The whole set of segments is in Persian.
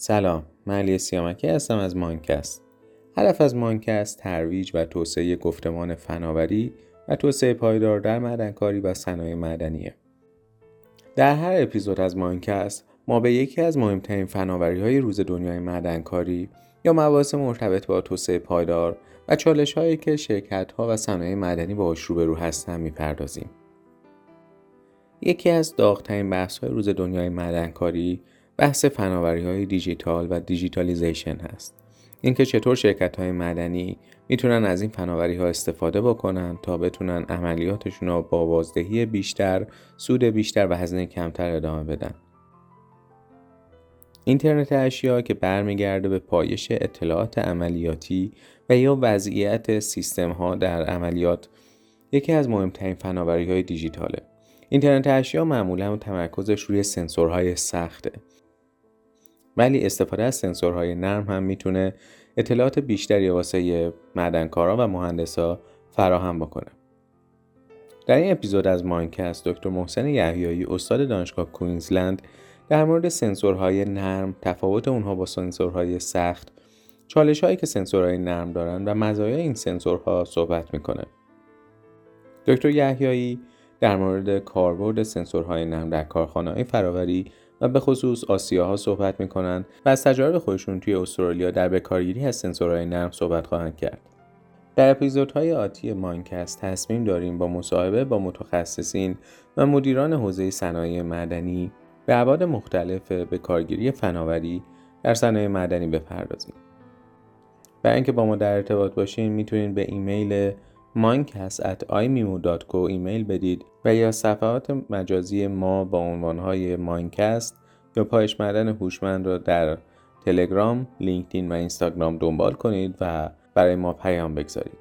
سلام من علی سیامکی هستم از مانکست هدف از مانکست ترویج و توسعه گفتمان فناوری و توسعه پایدار در معدنکاری و صنایع معدنیه. در هر اپیزود از مانکست ما به یکی از مهمترین فناوری های روز دنیای معدنکاری یا مباحث مرتبط با توسعه پایدار و چالش هایی که شرکت ها و صنایع معدنی باهاش روبرو هستن می‌پردازیم. یکی از داغترین بحث های روز دنیای معدنکاری بحث فناوری های دیجیتال و دیجیتالیزیشن هست اینکه چطور شرکت های مدنی می‌تونن از این فناوری ها استفاده بکنن تا بتونن عملیاتشون رو با بازدهی بیشتر، سود بیشتر و هزینه کمتر ادامه بدن. اینترنت اشیا که برمیگرده به پایش اطلاعات عملیاتی و یا وضعیت سیستم ها در عملیات یکی از مهمترین فناوری های دیجیتاله. اینترنت اشیا معمولا تمرکزش روی سنسورهای سخته ولی استفاده از سنسورهای نرم هم می‌تونه اطلاعات بیشتری واسه معدنکارا و مهندسا فراهم بکنه. در این اپیزود از ماینکست دکتر محسن یحیایی استاد دانشگاه کوینزلند در مورد سنسورهای نرم، تفاوت اونها با سنسورهای سخت، چالش هایی که سنسورهای نرم دارن و مزایای این سنسورها صحبت می‌کنه. دکتر یحیایی در مورد کاربرد سنسورهای نرم در کارخانه فراوری و به خصوص آسیاها صحبت می‌کنند و از تجارب خودشون توی استرالیا در بکارگیری از سنسورهای نرم صحبت خواهند کرد. در اپیزودهای آتی ماینکست تصمیم داریم با مصاحبه با متخصصین و مدیران حوزه صنایع معدنی به ابعاد مختلف به کارگیری فناوری در صنایع معدنی بپردازیم. برای اینکه با ما در ارتباط باشین می‌تونید به ایمیل mindcast@imimo.co ایمیل بدید و یا صفحات مجازی ما با عنوانهای ماینکست یا پایش معدن هوشمند را در تلگرام، لینکدین و اینستاگرام دنبال کنید و برای ما پیام بگذارید.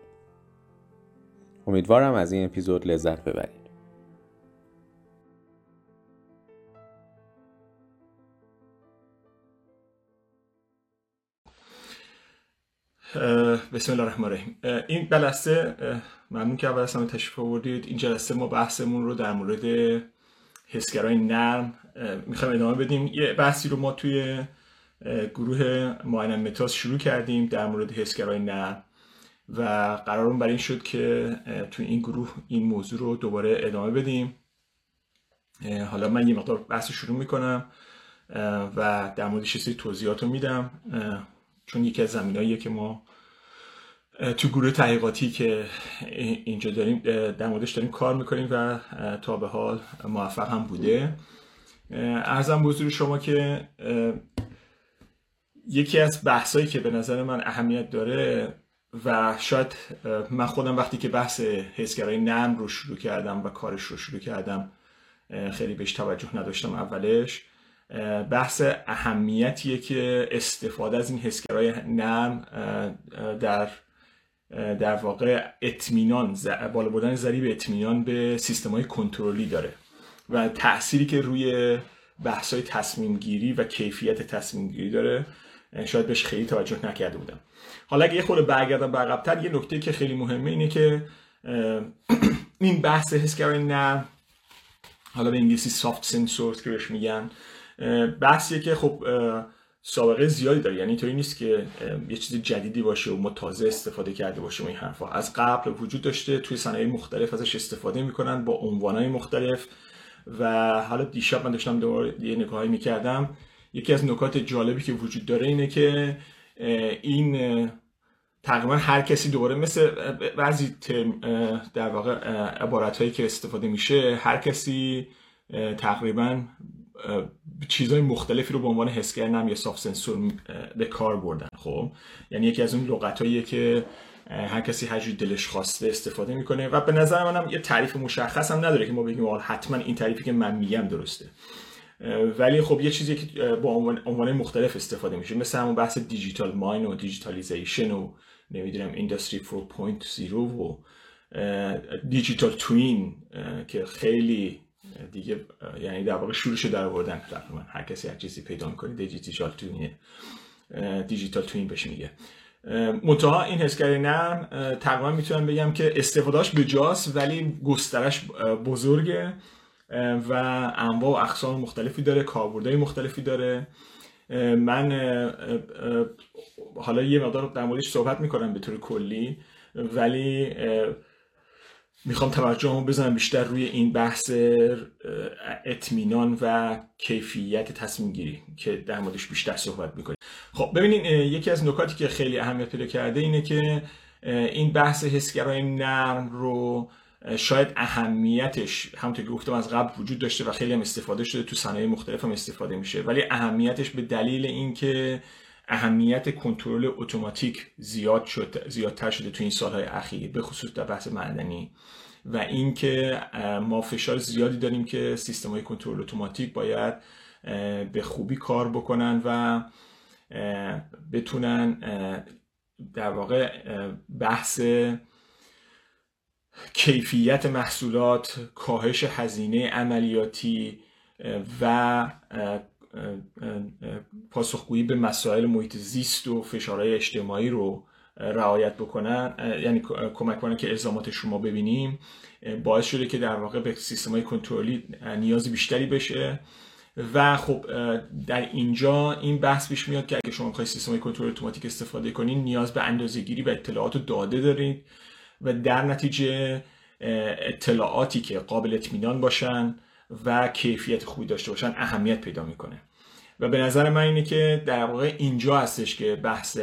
امیدوارم از این اپیزود لذت ببرید. بسم الله الرحمن الرحیم. این جلسه ممنون که اول از همه تشریف آوردید. این جلسه ما بحثمون رو در مورد حسگرای نرم می‌خوایم ادامه بدیم. یه بحثی رو ما توی گروه معاین متاس شروع کردیم در مورد حسگرای نرم و قرارمون برای این شد که توی این گروه این موضوع رو دوباره ادامه بدیم. حالا من یه مقدار بحث شروع می‌کنم و در موردش سری توضیحات رو میدم چون یکی از زمیناییه که ما تو گروه تحقیقاتی که اینجا داریم در موردش داریم کار می‌کنیم و تا به حال موفق هم بوده. ارزم بزرگ شما که یکی از بحثایی که به نظر من اهمیت داره و شاید من خودم وقتی که بحث حسگرای نرم رو شروع کردم و کارش رو شروع کردم خیلی بهش توجه نداشتم اولش. بحث اهمیتیه که استفاده از این حسگرای نرم در در واقع اطمینان بالا بردن ضریب اطمینان به سیستم های کنترلی داره و تأثیری که روی بحث های تصمیم گیری و کیفیت تصمیم گیری داره شاید بهش خیلی توجه نکرده بودم. حالا اگه یه خورده برگردم به عقبتر یه نکته که خیلی مهمه اینه که این بحث حسگرای نرم حالا به انگلیسی سافت سنسورز که بهش میگن بحثیه که خب سابقه زیادی داره. یعنی اینطوری نیست که یه چیز جدیدی باشه و ما تازه استفاده کرده باشیم این حرفا. از قبل وجود داشته توی صنایع مختلف ازش استفاده می‌کنن با عنوانهای مختلف. و حالا دیشب من داشتم دوباره یه نگاهی می‌کردم. یکی از نکات جالبی که وجود داره اینه که این تقریبا هر کسی دوباره مثل بعضی در واقع عبارت هایی که استفاده میشه هر کسی تقریبا چیزهای مختلفی رو به عنوان حس کردن یا سافت سنسور به کار بردن خب. یعنی یکی از اون لغتاییه که هر کسی هر دلش خواسته استفاده می‌کنه و به نظر منم یه تعریف مشخص هم نداره که ما بگیم حتما این تعریفی که من میگم درسته. ولی خب یه چیزی که با عنوان مختلف استفاده میشه مثل همون بحث digital mine و digitalization و نمی‌دونم industry 4.0 و digital twin که خیلی دیگه یعنی در واقع شروعش در آوردن تقریبا هر کسی هر چیزی پیدا می‌کنه digital twin digital twin بهش میگه. منتها این حسگری نرم تقریبا می‌تونم بگم که استفادهش بجاست ولی گسترش بزرگه. و انواع و اقسام مختلفی داره کاربردهای مختلفی داره. من حالا یه مقدار در موردش صحبت می‌کنم به طور کلی ولی می‌خوام توجهمو بزنم بیشتر روی این بحث اطمینان و کیفیت تصمیم گیری که در موردش بیشتر صحبت می‌کنیم. خب ببینین یکی از نکاتی که خیلی اهمیت پیدا کرده اینه که این بحث حسگرای نرم رو شاید اهمیتش همونطور که گفتم از قبل وجود داشته و خیلی هم استفاده شده تو صنایع مختلف هم استفاده میشه ولی اهمیتش به دلیل اینکه اهمیت کنترل اتوماتیک زیاد شد زیادتر شده تو این سالهای اخیر به خصوص در بحث معدنی. و اینکه ما فشار زیادی داریم که سیستم های کنترل اتوماتیک باید به خوبی کار بکنن و بتونن در واقع بحث کیفیت محصولات کاهش هزینه عملیاتی و پاسخگویی به مسائل محیط زیست و فشارهای اجتماعی رو رعایت بکنن. یعنی کمک کنن که الزامات شما ببینیم. باعث شده که در واقع به سیستم های کنترلی نیاز بیشتری بشه. و خب در اینجا این بحث پیش میاد که اگه شما می‌خواید سیستم های کنترل اتوماتیک استفاده کنین نیاز به اندازه گیری و اطلاعات و داده دارید و در نتیجه اطلاعاتی که قابل اطمینان باشن و کیفیت خوبی داشته باشن اهمیت پیدا می‌کنه. و به نظر من اینه که در واقع اینجا هستش که بحث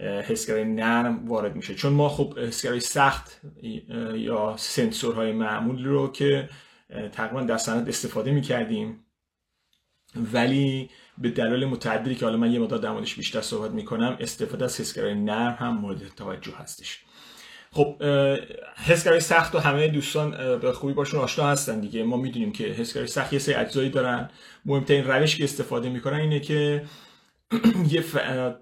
حسگرای نرم وارد میشه. چون ما خب حسگرای سخت یا سنسورهای معمول رو که تقریبا در سند استفاده می‌کردیم. ولی به دلایل متعددی که حالا من یه مدت در بیشتر صحبت می‌کنم استفاده از حسگرای نرم هم مورد توجه هستش. خب حسگرای سخت و همه دوستان به خوبی باشون آشنا هستن دیگه. ما می‌دونیم که حسگرای سخت یه سری اجزایی دارن. مهمترین روش که استفاده می‌کنن اینه که یه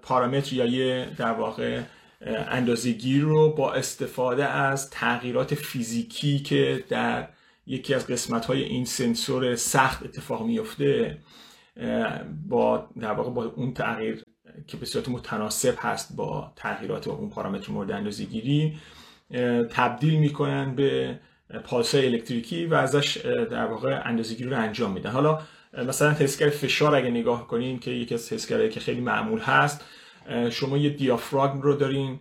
پارامتر یا یه در واقع اندازهگیر رو با استفاده از تغییرات فیزیکی که در یکی از قسمت های این سنسور سخت اتفاق میفته با در واقع با اون تغییر که به صورت متناسب هست با تغییرات اون پارامتر مورد اندازه‌گیری. تبدیل می‌کنن به پالس الکتریکی و ازش در واقع اندازه‌گیری رو انجام میدن. حالا مثلا حسگر فشار اگه نگاه کنین که یکی از حسگرهایی که خیلی معمول هست شما یه دیافراگم رو دارین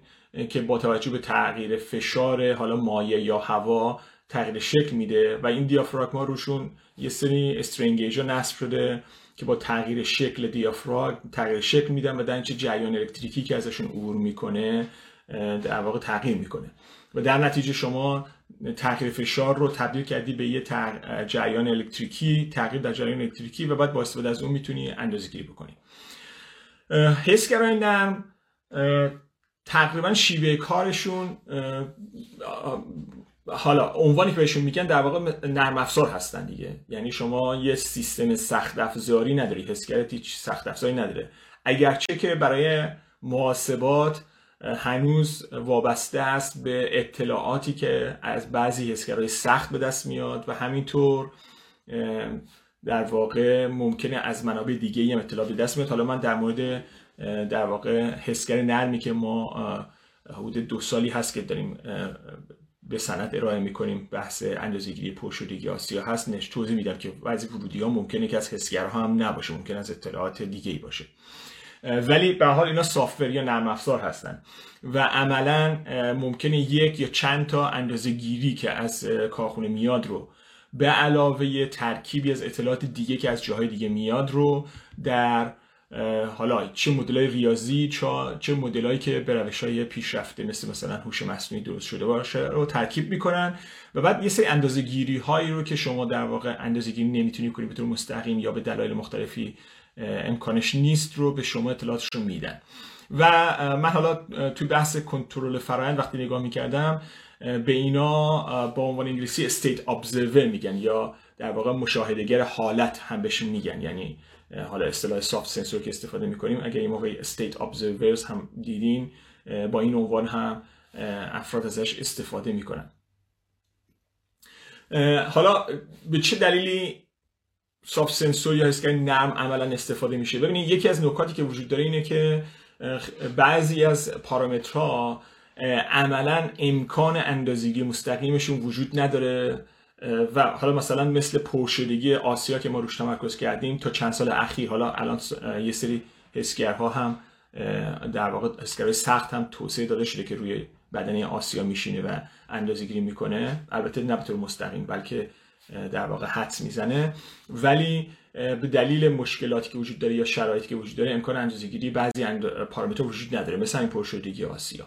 که با توجه به تغییر فشار حالا مایع یا هوا تغییر شکل میده و این دیافراگما روشون یه سری استرینگیجا نصب شده که با تغییر شکل دیافراگم تغییر شکل میدن و در جریان الکتریکی که ازشون عبور می‌کنه. در واقع تغییر می‌کنه. و در نتیجه شما تغییر فشار رو تبدیل کردی به یه جریان الکتریکی تغییر در جریان الکتریکی و بعد با استفاده از اون می‌تونی اندازه گیری بکنی حسگرای نرم تقریبا شیوه کارشون حالا عنوانی که بهشون میگن در واقع نرم افزار هستن دیگه. یعنی شما یه سیستم سخت افزاری نداری حسگرت هیچ سخت افزاری نداره. اگرچه که برای محاسبات هنوز وابسته است به اطلاعاتی که از بعضی حسگرهای سخت به دست میاد و همینطور در واقع ممکنه از منابع دیگه هم اطلاع به دست میاد حالا من در مورد در واقع حسگر نرمی که ما حدود دو سالی هست که داریم به سند ارائه می‌کنیم بحث اندازه‌گیری پرشدگی آسیا هست نش توضیح میدم که بعضی ورودی ها ممکنه که از حسگرها هم نباشه ممکن از اطلاعات دیگه ای باشه. ولی به حال اینا سافتور یا نرم افزار هستن. و عملا ممکنه یک یا چند تا اندازه گیری که از کارخونه میاد رو به علاوه ترکیبی از اطلاعات دیگه که از جاهای دیگه میاد رو در حالا چه مدل ریاضی چه مدلایی که به روش های پیشرفته مثل مثلا هوش مصنوعی درست شده باشه رو ترکیب می‌کنن. و بعد یه سری اندازه گیری هایی رو که شما در واقع اندازه گیری نمی‌تونی کنی به طور مستقیم یا به دلایل مختلفی امکانش نیست رو به شما اطلاعاتش رو میدن. و من حالا توی بحث کنترل فرایند وقتی نگاه می‌کردم به اینا با عنوان انگلیسی state observer میگن یا در واقع مشاهدهگر حالت هم بهشون میگن. یعنی حالا اصطلاح soft sensor که استفاده می‌کنیم اگر این موقع state observers هم دیدین با این عنوان هم افراد ازش استفاده می‌کنن. حالا به چه دلیلی soft sensor یا حسگری نرم عملا استفاده میشه. ببینید یکی از نکاتی که وجود داره اینه که بعضی از پارامترها عملا امکان اندازگی مستقیمشون وجود نداره. و حالا مثلا مثل پرشدگی آسیا که ما روش تمرکز کردیم تا چند سال اخیر حالا الان یه سری حسگرها هم در واقع حسگرهای سخت هم توسعه داده شده که روی بدنه آسیا میشینه و اندازه گیری می‌کنه. البته نه به مستقیم بلکه در واقع حدس می‌زنه. ولی به دلیل مشکلاتی که وجود داره یا شرایطی که وجود داره امکان اندازه‌گیری بعضی اند... پارامتر وجود نداره مثل این پرشدگی آسیا.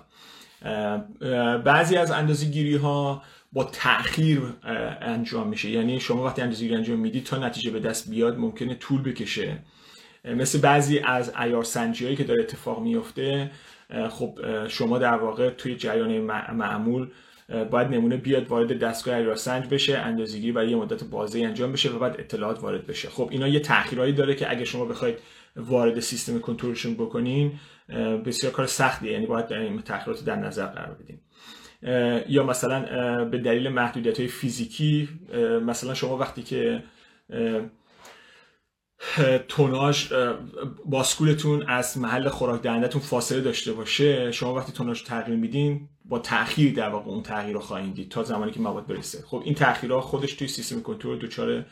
بعضی از اندازه‌گیری ها با تاخیر انجام میشه. یعنی شما وقتی اندازه‌گیری انجام می‌دید تا نتیجه به دست بیاد ممکنه طول بکشه. مثل بعضی از ایار سنجی که داره اتفاق میفته خب شما در واقع توی جریان معمول باید نمونه بیاد وارد دستگاه سنج بشه اندازه‌گیری برای یه مدت بازه انجام بشه و بعد اطلاعات وارد بشه. خب اینا یه تأخیرایی داره که اگه شما بخواید وارد سیستم کنترلشون بکنین بسیار کار سختیه یعنی باید این تأخیرات در نظر قرار بدیم یا مثلا به دلیل محدودیت های فیزیکی مثلا شما وقتی که توناژ باسکولتون از محل خوراک دهندتون فاصله داشته باشه شما وقتی توناژ تغییر میدین با تاخیر در واقع اون تغییر رو خواهید دید تا زمانی که مواد برسه. خب این تاخیرها خودش توی سیستم کنترل دچار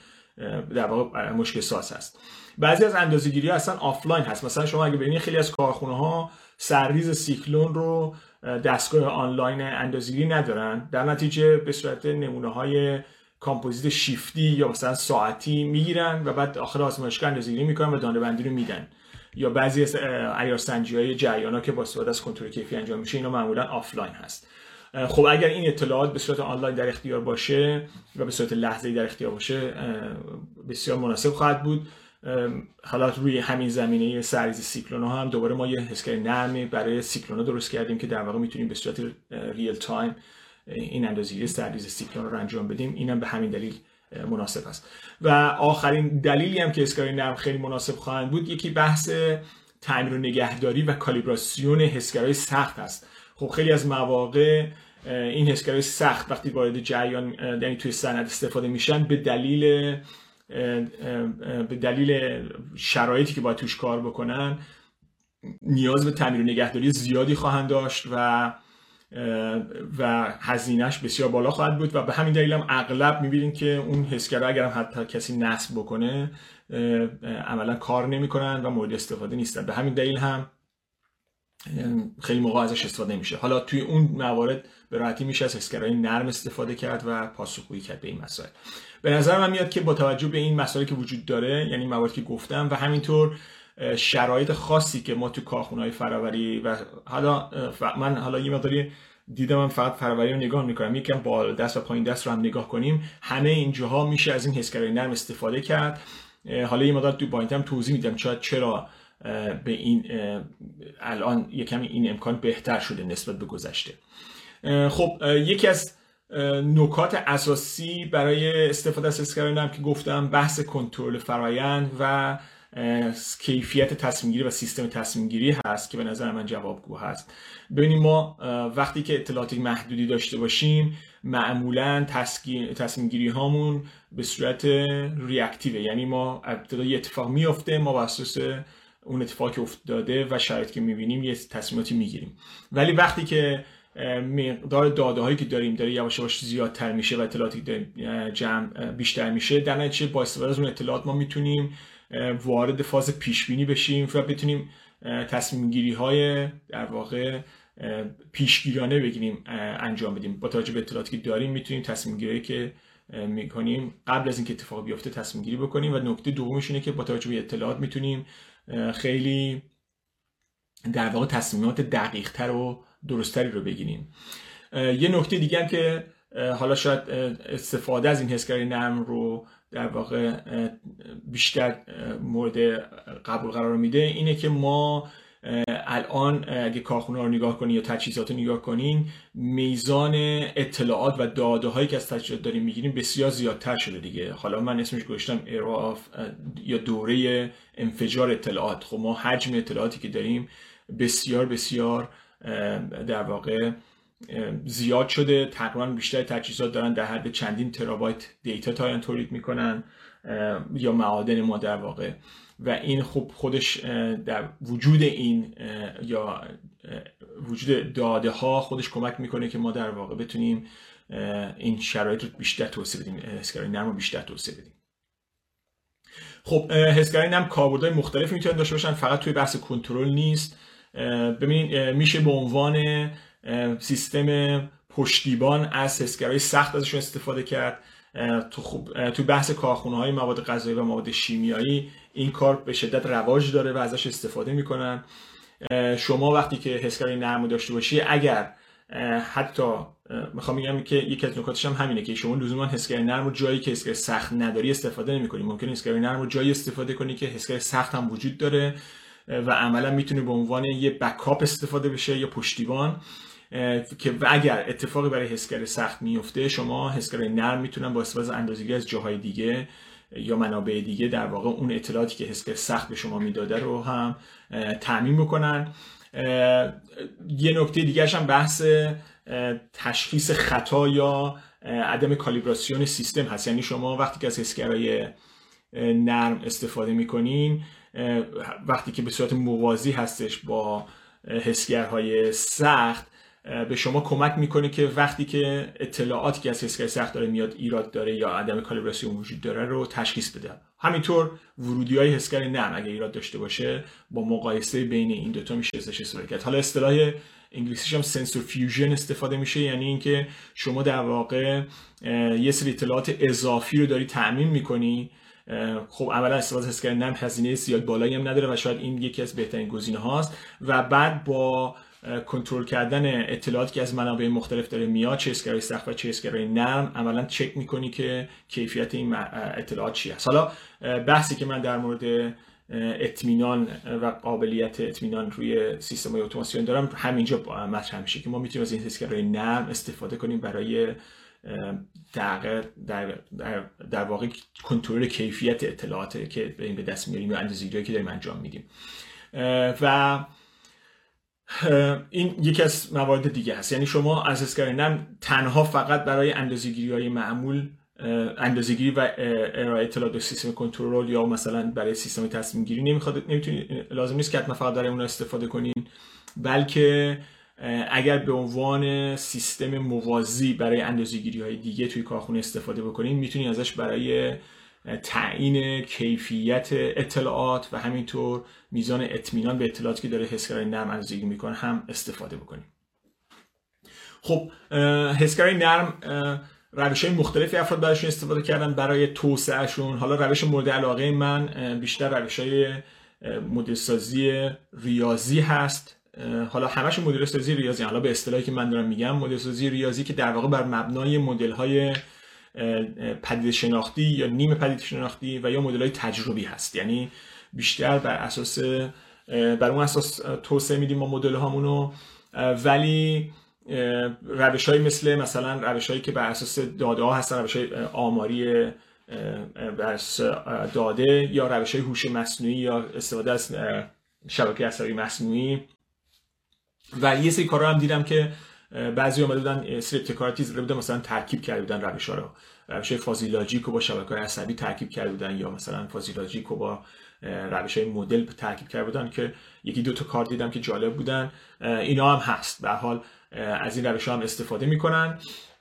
در واقع مشکل ساز هست. بعضی از اندازه‌گیری اصلا آفلاین هست. مثلا شما اگه ببینید خیلی از کارخونه ها سرریز سیکلون رو دستگاه آنلاین اندازه‌گیری ندارن. در نتیجه به صورت نمونه های کامپوزیت شیفتی یا مثلا ساعتی می‌گیرن و بعد آخر آزمایشگاه اندازه‌گیری می‌کنن و دانه بندی رو میدن. یا بعضی از عیارسنجی های جریان که با استفاده از کنترل کیفی انجام میشه اینا معمولا آفلاین هست. خب اگر این اطلاعات به صورت آنلاین در اختیار باشه و به صورت لحظه‌ای در اختیار باشه بسیار مناسب خواهد بود. حالا روی همین زمینه سرریز سیکلون ها هم دوباره ما یه حسگری نرمی برای سیکلون ها درست کردیم که در واقع می‌تونیم به صورت real time این اندازه‌گیری سرریز سیکلون رو انجام بدیم اینم به همین دلیل مناسب است. و آخرین دلیلی هم که حسگرای نرم خیلی مناسب خواهند بود یکی بحث تعمیر و نگهداری و کالیبراسیون حسگرهای سخت است. خب خیلی از مواقع این حسگرهای سخت وقتی وارد جریان یعنی توی سند استفاده میشن به دلیل به دلیل شرایطی که باید توش کار بکنن نیاز به تعمیر و نگهداری زیادی خواهند داشت و و هزینهش بسیار بالا خواهد بود و به همین دلیل هم اغلب می‌بینید که اون حسگرا اگر هم حتی کسی نصب بکنه عملا کار نمی‌کنن و مورد استفاده نیستن. به همین دلیل هم خیلی موقع ازش استفاده نمیشه حالا توی اون موارد به راحتی میشه از حسگرهای نرم استفاده کرد و پاسخگویی کرد به این مسائل. به نظر من میاد که با توجه به این مسائلی که وجود داره یعنی مواردی که گفتم و همینطور شرایط خاصی که ما تو کارخونه های فراوری و حالا من حالا یه مقداری دیدم من فقط فراوری رو نگاه می‌کنم. یکم با دست و پایین دست رو هم نگاه کنیم. همه اینجاها میشه از این حسگرای نرم استفاده کرد. حالا یه مقدار تو با هم توضیح میدم چرا به این الان یکمی این امکان بهتر شده نسبت به گذشته. خب یکی از نکات اساسی برای استفاده از حسگرای نرم که گفتم بحث کنترل فرایند و کیفیت تصمیم گیری و سیستم تصمیم گیری هست که به نظر من جوابگو هست. ببینیم ما وقتی که اطلاعات محدودی داشته باشیم معمولا تصمیم گیری هامون به صورت ریاکتیوه یعنی ما ابتدا یه اتفاق میفته ما بر اون اتفاقی که افتاده و شرایطی که می‌بینیم یه تصمیماتی می‌گیریم. ولی وقتی که مقدار داده هایی که داریم داره یواش یواش زیادتر میشه و اطلاعاتی جمع بیشتر میشه در نتیجه با استفاده از اون اطلاعات ما می‌تونیم وارد فاز پیش بینی بشیم و بتونیم تصمیم گیری های در واقع پیشگیرانه بگیریم انجام بدیم. با توجه به اطلاعاتی که داریم می‌تونیم تصمیم گیری که می‌کنیم قبل از اینکه اتفاق بیفته تصمیم گیری بکنیم و نکته دومش اینه که با توجه به اطلاعات می‌تونیم خیلی در واقع تصمیمات دقیق تر و درستری رو بگیریم. یه نکته دیگه هم که حالا شاید استفاده از این حسگری نرم رو در واقع بیشتر مورد قبول قرار میده اینه که ما الان اگه کارخونه رو نگاه کنین یا تجهیزات رو نگاه کنین میزان اطلاعات و داده هایی که از تجهیزات داریم می‌گیریم بسیار زیادتر شده دیگه. حالا من اسمش گذاشتم اراف یا دوره انفجار اطلاعات. خب ما حجم اطلاعاتی که داریم بسیار بسیار در واقع زیاد شده. تقریبا بیشتر تجهیزات دارن در حد چندین ترابایت دیتا تا تولید می‌کنن یا معادن ما در واقع. و این خب خودش در وجود این یا وجود داده ها خودش کمک می‌کنه که ما در واقع بتونیم این شرایط رو بیشتر توسعه بدیم. حسگرای نرم رو بیشتر توسعه بدیم. خب حسگرای نرم کاربردهای مختلفی می‌تونن داشته باشن. فقط توی بحث کنترل نیست. ببینید میشه به عنوان سیستم پشتیبان از حسگرای سخت ازشون استفاده کرد. تو, خوب، تو بحث کارخونه های مواد غذایی و مواد شیمیایی این کار به شدت رواج داره و ازش استفاده می‌کنن. شما وقتی که حسگرای نرم داشته باشی اگر حتی می‌خوام بگم که یکی از نکاتش هم همینه که شما لزوما حسگرای نرم و جایی که حسگرای سخت نداری استفاده نمی‌کنی. ممکن حسگرای نرم و جایی استفاده کنی که حسگرای سخت هم وجود داره و عملا می‌تونه به عنوان یه بکاپ استفاده بشه یا پشتیبان. که اگر اتفاقی برای حسگر سخت میفته شما حسگر نرم می‌تونن با استفاده از از جاهای دیگه یا منابع دیگه در واقع اون اطلاعاتی که حسگر سخت به شما می‌داده رو هم تعمین بکنن. یه نکته دیگرش هم بحث تشخیص خطا یا عدم کالیبراسیون سیستم هست. یعنی شما وقتی که از حسگرهای نرم استفاده می‌کنین وقتی که به صورت موازی هستش با حسگرهای سخت به شما کمک می‌کنه که وقتی که اطلاعاتی که از حسگر سخت داره میاد ایراد داره یا عدم کالیبراسیون وجود داره رو تشخیص بده. همینطور ورودی های حسگر نرم اگه ایراد داشته باشه با مقایسه بین این دوتا میشه ازش استفاده کرد. حالا اصطلاح انگلیسیش هم sensor fusion استفاده میشه یعنی اینکه شما در واقع یه سری اطلاعات اضافی رو داری تامین می‌کنی. خب اولا استفاده حسگر نرم هزینه زیاد بالایی هم نداره و شاید این یکی از بهترین گزینه هاست و بعد با کنترل کردن اطلاعاتی که از منابع مختلف داره میاد چه حسگرای سخت و چه حسگرای نرم عملا چک می‌کنی که کیفیت این اطلاعات چی هست. حالا بحثی که من در مورد اطمینان و قابلیت اطمینان روی سیستم های اتوماسیون دارم همینجا مطرح میشه که ما می‌تونیم از این حسگرای نرم استفاده کنیم برای در, در, در, در واقع کنترل کیفیت اطلاعات که به دست میاریم یا اندازه‌گیری که داریم انجام میدیم. و این یکی از موارد دیگه هست. یعنی شما از اسکرین نرم تنها فقط برای اندازه‌گیری های معمول اندازه‌گیری و ارائه اطلاعات به سیستم کنترل یا مثلا برای سیستم تصمیم گیری نمی‌خواد نمی‌تونید لازم نیست که حتما فقط برای اون استفاده کنین. بلکه اگر به عنوان سیستم موازی برای اندازه‌گیری های دیگه توی کارخونه استفاده بکنین می‌تونید ازش برای تعیین کیفیت اطلاعات و همینطور میزان اطمینان به اطلاعاتی که داره حسگرای نرم اندازه‌گیری می‌کنه هم استفاده بکنیم. خب حسگرای نرم روش های مختلفی افراد برایشون استفاده کردن برای توسعهشون. حالا روش مورد علاقه من بیشتر روش های مدل سازی ریاضی هست. حالا همش مدل سازی ریاضی حالا به اصطلاحی که من دارم میگم مدل سازی ریاضی که در واقع بر مبنای مدل های پدید شناختی یا نیم پدید شناختی و یا مدل های تجربی هست. یعنی بیشتر بر اساس بر اون اساس توسعه میدیم ما مدل هامونو ولی روش های مثل مثلا روش هایی که بر اساس داده ها هستن روش های آماری بر داده یا روش های هوش مصنوعی یا استفاده از شبکه عصبی مصنوعی. و یه سری کارا هم دیدم که بعضی اومده بودن سری ابتکاراتی زده بودن مثلا ترکیب کرده بودن روش ها رو روش فازیلاجیک رو با شبکه عصبی ترکیب کرده بودن یا مثلا فازیلاجیک رو با روش های مدل ترکیب کرده بودن که یکی دو تا کار دیدم که جالب بودن. اینا هم هست. به حال از این روش ها هم استفاده می‌کنن.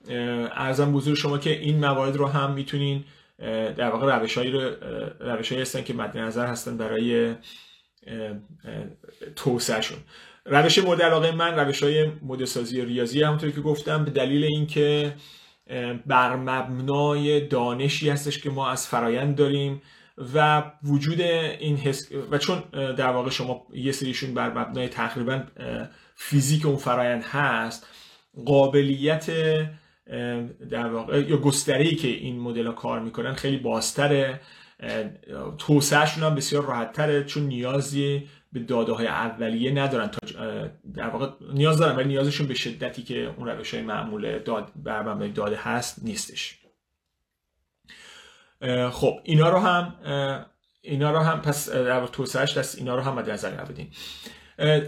ارزم بزرگ شما که این موارد رو هم می‌تونین در واقع روش هایی روش هستن که مد نظر هستن برای توسعهشون. روش مورد علاقه من روش های ریاضی همونطور که گفتم به دلیل اینکه بر مبنای دانشی هستش که ما از فرایند داریم و وجود این حس و چون در واقع شما یه سریشون بر مبنای تقریبا فیزیک اون فرایند هست قابلیت در واقع یا گستره که این مدل ها کار می‌کنن خیلی بازتره توسعهشون هم بسیار راحت چون نیازی به داده های اولیه ندارن تا در واقع نیاز دارن ولی نیازشون به شدتی که اون روش های معمول داد بر داده هست نیستش. خب اینا رو هم اینا رو هم پس در واقع توسعهش دست اینا رو هم مد نظر بدین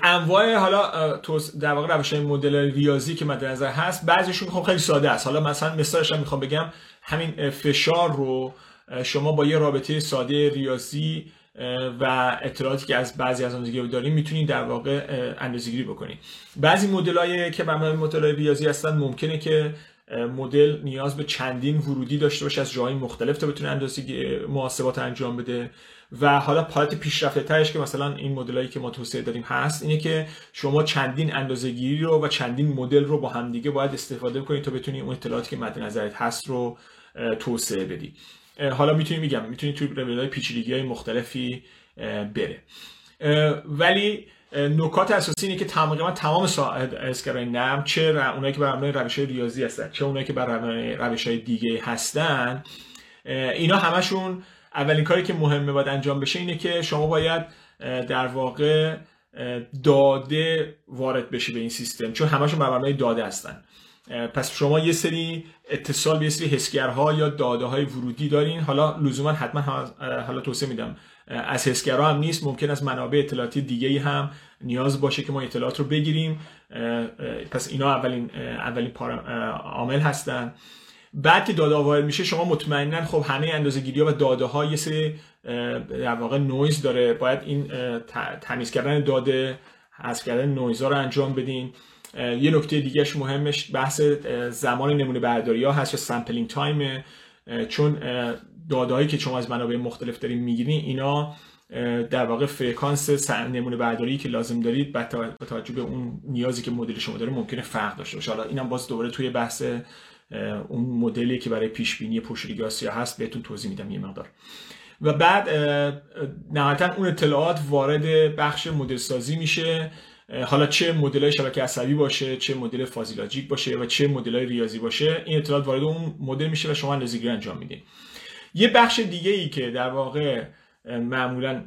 انواع حالا در واقع روش مدل ریاضی که مد نظر هست بعضیشون خب خیلی ساده است. حالا مثلا مثالش هم می‌خوام بگم همین فشار رو شما با یه رابطه ساده ریاضی و اطلاعاتی که از بعضی از اندازه‌گیری داریم می‌تونید در واقع اندازه‌گیری بکنید بعضی مدلایی که بر مبنای مدل ریاضی هستن ممکنه که مدل نیاز به چندین ورودی داشته باشه از جاهای مختلف تا بتونه اندازه محاسبات انجام بده. و حالا پالت پیشرفته ترش که مثلا این مدلایی که ما توسعه داریم هست اینه که شما چندین اندازه گیری رو و چندین مدل رو با همدیگه باید استفاده کنید تا بتونید اون اطلاعاتی که مد نظرت هست رو توسعه بدی. حالا می‌تونی میگم می‌تونی توی های پیچیدگی های مختلفی بره. ولی نکات اساسی اینه که تقریبا تمام اسکرای نرم چه اونایی که بر روش های ریاضی هستن چه اونایی که بر روش های دیگه هستن اینا همشون اولین کاری که مهمه باید انجام بشه اینه که شما باید در واقع داده وارد بشه به این سیستم چون همشون بر مبنای داده هستن. پس شما یه سری اتصال به یه سری حسگرها یا داده های ورودی دارین. حالا لزوما حتما حالا توصیه میدم. از حسگرها هم نیست ممکن است منابع اطلاعاتی دیگه هم نیاز باشه که ما اطلاعات رو بگیریم. پس اینا اولین اولین عامل هستن. بعد که داده وارد میشه شما مطمئنا خب همه اندازه گیری و داده ها یه سری در واقع نویز داره. باید این تمیز کردن داده حذف کردن نویز ها رو انجام بدین. یه نکته دیگهش مهمش بحث زمان نمونه برداری ها هست یا sampling time چون داده هایی که شما از منابع مختلف دارین می‌گیرین اینا در واقع فرکانس نمونه برداری که لازم دارید با توجه به اون نیازی که مدل شما داره ممکنه فرق داشته باشه. حالا اینم باز دوباره توی بحث اون مدلی که برای پیش بینی پرشدگی آسیا هست بهتون توضیح میدم یه مقدار. و بعد نهایتا اون اطلاعات وارد بخش مدل سازی میشه. حالا چه مدل شبکه عصبی باشه چه مدل فازیلاجیک باشه و چه مدل ریاضی باشه این اطلاعات وارد اون مدل میشه و شما اندازه‌گیری انجام میدین. یه بخش دیگه ای که در واقع معمولا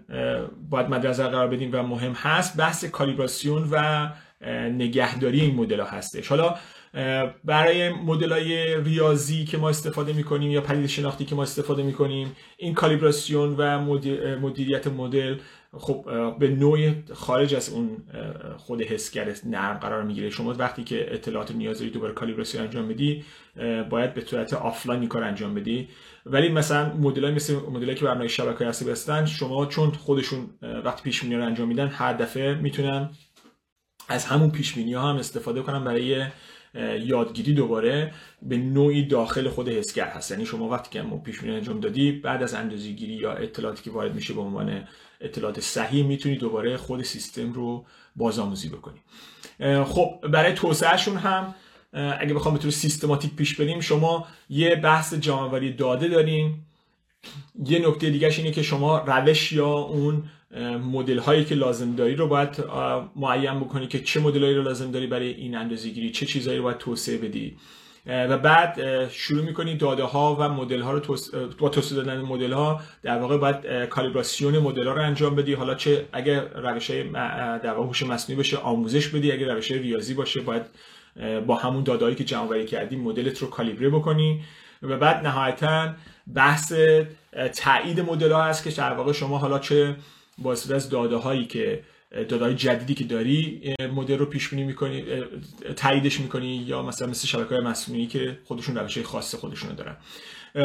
باید مد قرار بدیم و مهم هست بحث کالیبراسیون و نگهداری این مدل ها هستش. حالا برای مدل های ریاضی که ما استفاده می‌کنیم یا پدید شناختی که ما استفاده می‌کنیم این کالیبراسیون و مدیریت مدل خب به نوع خارج از اون خود حسگر نرم قرار می‌گیره. شما وقتی که اطلاعات نیازی دوباره کالیبراسیون انجام بدی باید به صورت آفلاین کار انجام بدی. ولی مثلا مدل مثل مدل که برنامه شبکه عصبی هستن شما چون خودشون وقتی پیش رو انجام میدن هر دفعه می‌تونن از همون پیش ها هم استفاده کنن برای یادگیری دوباره به نوعی داخل خود حسگر هست. یعنی شما وقتی که پیش انجام دادی بعد از اندازه‌گیری یا اطلاعاتی که وارد میشه به عنوان اطلاعات صحیح می‌تونی دوباره خود سیستم رو بازآموزی بکنی. خب برای توسعهشون هم اگه بخوام به سیستماتیک پیش بریم شما یه بحث جمعآوری داده دارین. یه نکته دیگهش اینه که شما روش یا اون مدل هایی که لازم داری رو باید معین بکنی که چه مدل هایی رو لازم داری برای این اندازه گیری چه چیزهایی رو باید توسعه بدی. و بعد شروع می‌کنی داده ها و مدل ها رو با توسعه دادن مدل ها در واقع باید کالیبراسیون مدل ها رو انجام بدی. حالا چه اگر روش در واقع هوش مصنوعی باشه آموزش بدی. اگر روش ریاضی باشه باید با همون دادهایی که جمع آوری کردی مدلت رو کالیبره بکنی. و بعد نهایتا بحث تایید مدل ها هست که در واقع شما حالا چه با از داده هایی که داده های جدیدی که داری مدل رو پیش بینی می‌کنی تاییدش می‌کنی یا مثلا مثل شبکه های مصنوعی که خودشون روش خاص خودشون دارن.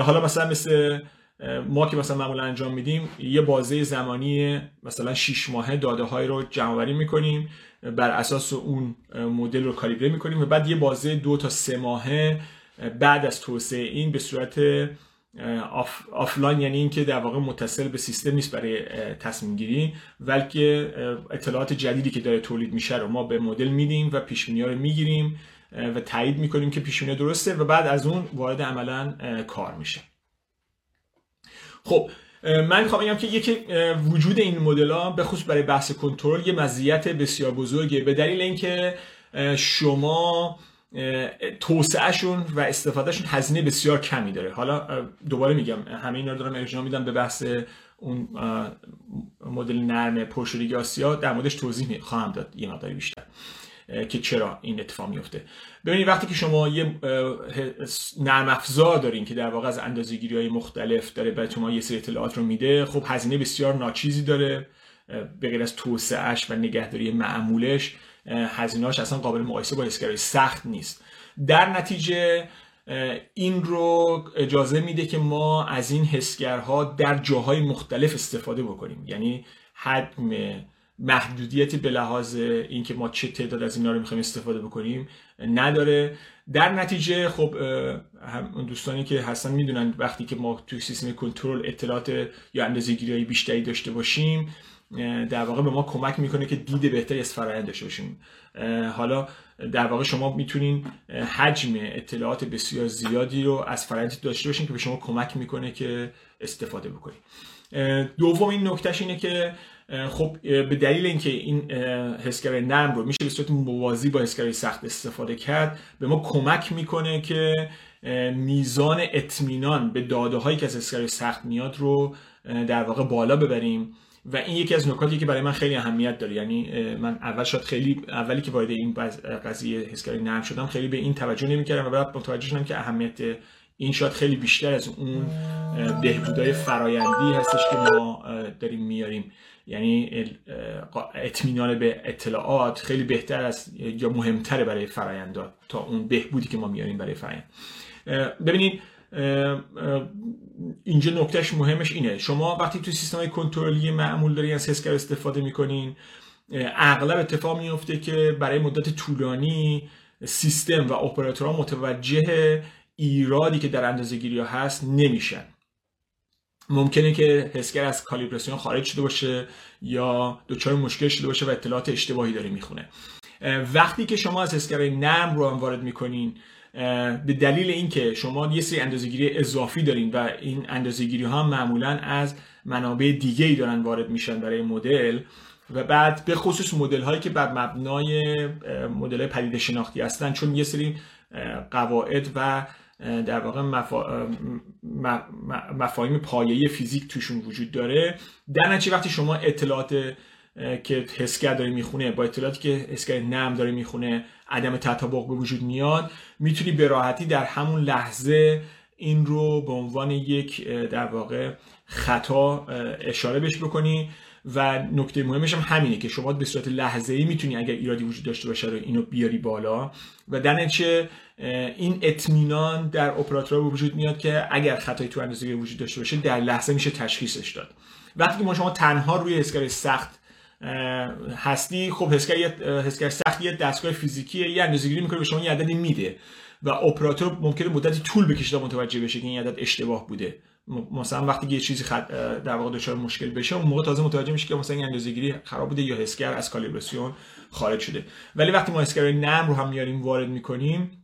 حالا مثلا مثل ما که مثلا معمولا انجام میدیم یه بازه زمانی مثلا 6 ماهه داده های رو جمع آوری می‌کنیم بر اساس اون مدل رو کالیبره می‌کنیم و بعد یه بازه دو تا سه ماهه بعد از توسعه این به صورت آف، آفلاین یعنی اینکه در واقع متصل به سیستم نیست برای تصمیم گیری بلکه اطلاعات جدیدی که داره تولید میشه رو ما به مدل میدیم و پیش‌بینی رو می‌گیریم و تایید می‌کنیم که پیش درسته و بعد از اون وارد عملا کار میشه. خب من می‌خوام بگم که یکی وجود این مدل ها به خصوص برای بحث کنترل یه مزیت بسیار بزرگه به دلیل اینکه شما توسعهشون و استفادهشون هزینه بسیار کمی داره. حالا دوباره میگم همه اینا رو دارم ارجاع میدم به بحث اون مدل نرم پرشوریگی آسیا. در موردش توضیح خواهم داد. یه مقداری بیشتر. که چرا این اتفاق میفته. ببینید وقتی که شما یه نرم افزار دارین که در واقع از اندازه‌گیری های مختلف داره به شما یه سری اطلاعات رو میده خب هزینه بسیار ناچیزی داره به غیر از توسعهش و نگهداری معمولش. هزینهاش اصلا قابل مقایسه با اسکرای سخت نیست. در نتیجه این رو اجازه میده که ما از این حسگرها در جاهای مختلف استفاده بکنیم. یعنی حجم محدودیتی به لحاظ اینکه ما چه تعداد از اینا رو می‌خوایم استفاده بکنیم نداره. در نتیجه خب دوستانی که هستن می‌دونن وقتی که ما توی سیستم کنترل اطلاعات یا اندازه‌گیری های بیشتری داشته باشیم در واقع به ما کمک می‌کنه که دید بهتری از فرآیند داشته باشیم. حالا در واقع شما می‌تونین حجم اطلاعات بسیار زیادی رو از فرآیند داشته باشین که به شما کمک می‌کنه که استفاده بکنید دوم این نکتهش اینه که خب به دلیل اینکه این حسگر نرم رو میشه به صورت موازی با حسگرهای سخت استفاده کرد به ما کمک می‌کنه که میزان اطمینان به داده هایی که از حسگرهای سخت میاد رو در واقع بالا ببریم. و این یکی از نکاتی که برای من خیلی اهمیت داره. یعنی من اول شاید خیلی اولی که وارد این قضیه حسگرهای نرم شدم خیلی به این توجه نمی‌کردم و بعد متوجه شدم که اهمیت این شاید خیلی بیشتر از اون بهبودهای فرایندی هستش که ما داریم میاریم. یعنی اطمینان به اطلاعات خیلی بهتر از یا مهمتره برای فرایندات تا اون بهبودی که ما میاریم برای فرایند. ببینید اینجا نکتهش مهمش اینه. شما وقتی تو سیستم های کنترلی معمول دارین از حسگر استفاده می‌کنین اغلب اتفاق میفته که برای مدت طولانی سیستم و اپراتورها متوجه ایرادی که در اندازه گیری هست نمیشن. ممکنه که حسگر از کالیبراسیون خارج شده باشه یا دچار مشکل شده باشه و اطلاعات اشتباهی داره می‌خونه. وقتی که شما از حسگر نرم رو هم وارد می‌کنین به دلیل اینکه شما یه سری اندازه‌گیری اضافی دارین و این اندازه‌گیری ها معمولا از منابع دیگه ای دارن وارد میشن برای مدل و بعد به خصوص مدل هایی که بر مبنای مدل پدیده شناختی هستن چون یه سری قواعد و در واقع مفا... مفاهیم پایه‌ای فیزیک توشون وجود داره. در نتیجه وقتی شما اطلاعات که حسگر داره می‌خونه با اطلاعاتی که حسگر نم داره می‌خونه عدم تطابق به وجود میاد می‌تونی به راحتی در همون لحظه این رو به عنوان یک در واقع خطا اشاره بهش بکنی. و نکته مهمش هم همینه که شما به صورت لحظه ای می‌تونی اگر ایرادی وجود داشته باشه رو اینو بیاری بالا. و در این اطمینان در اپراتور وجود میاد که اگر خطایی تو اندازه وجود داشته باشه در لحظه میشه تشخیصش داد. وقتی که ما شما تنها روی حسگر سخت هستی خب حسگر حسگر سخت یه دستگاه فیزیکیه یه اندازه‌گیری می‌کنه به شما یه عددی میده و اپراتور ممکنه مدتی طول بکشه تا متوجه بشه که این عدد اشتباه بوده. مثلا وقتی یه چیزی خط در واقع دچار مشکل بشه اون موقع تازه متوجه میشه که مثلا این اندازه‌گیری خراب بوده یا حسگر از کالیبراسیون خارج شده. ولی وقتی ما حسگر نرم رو هم میاریم وارد می‌کنیم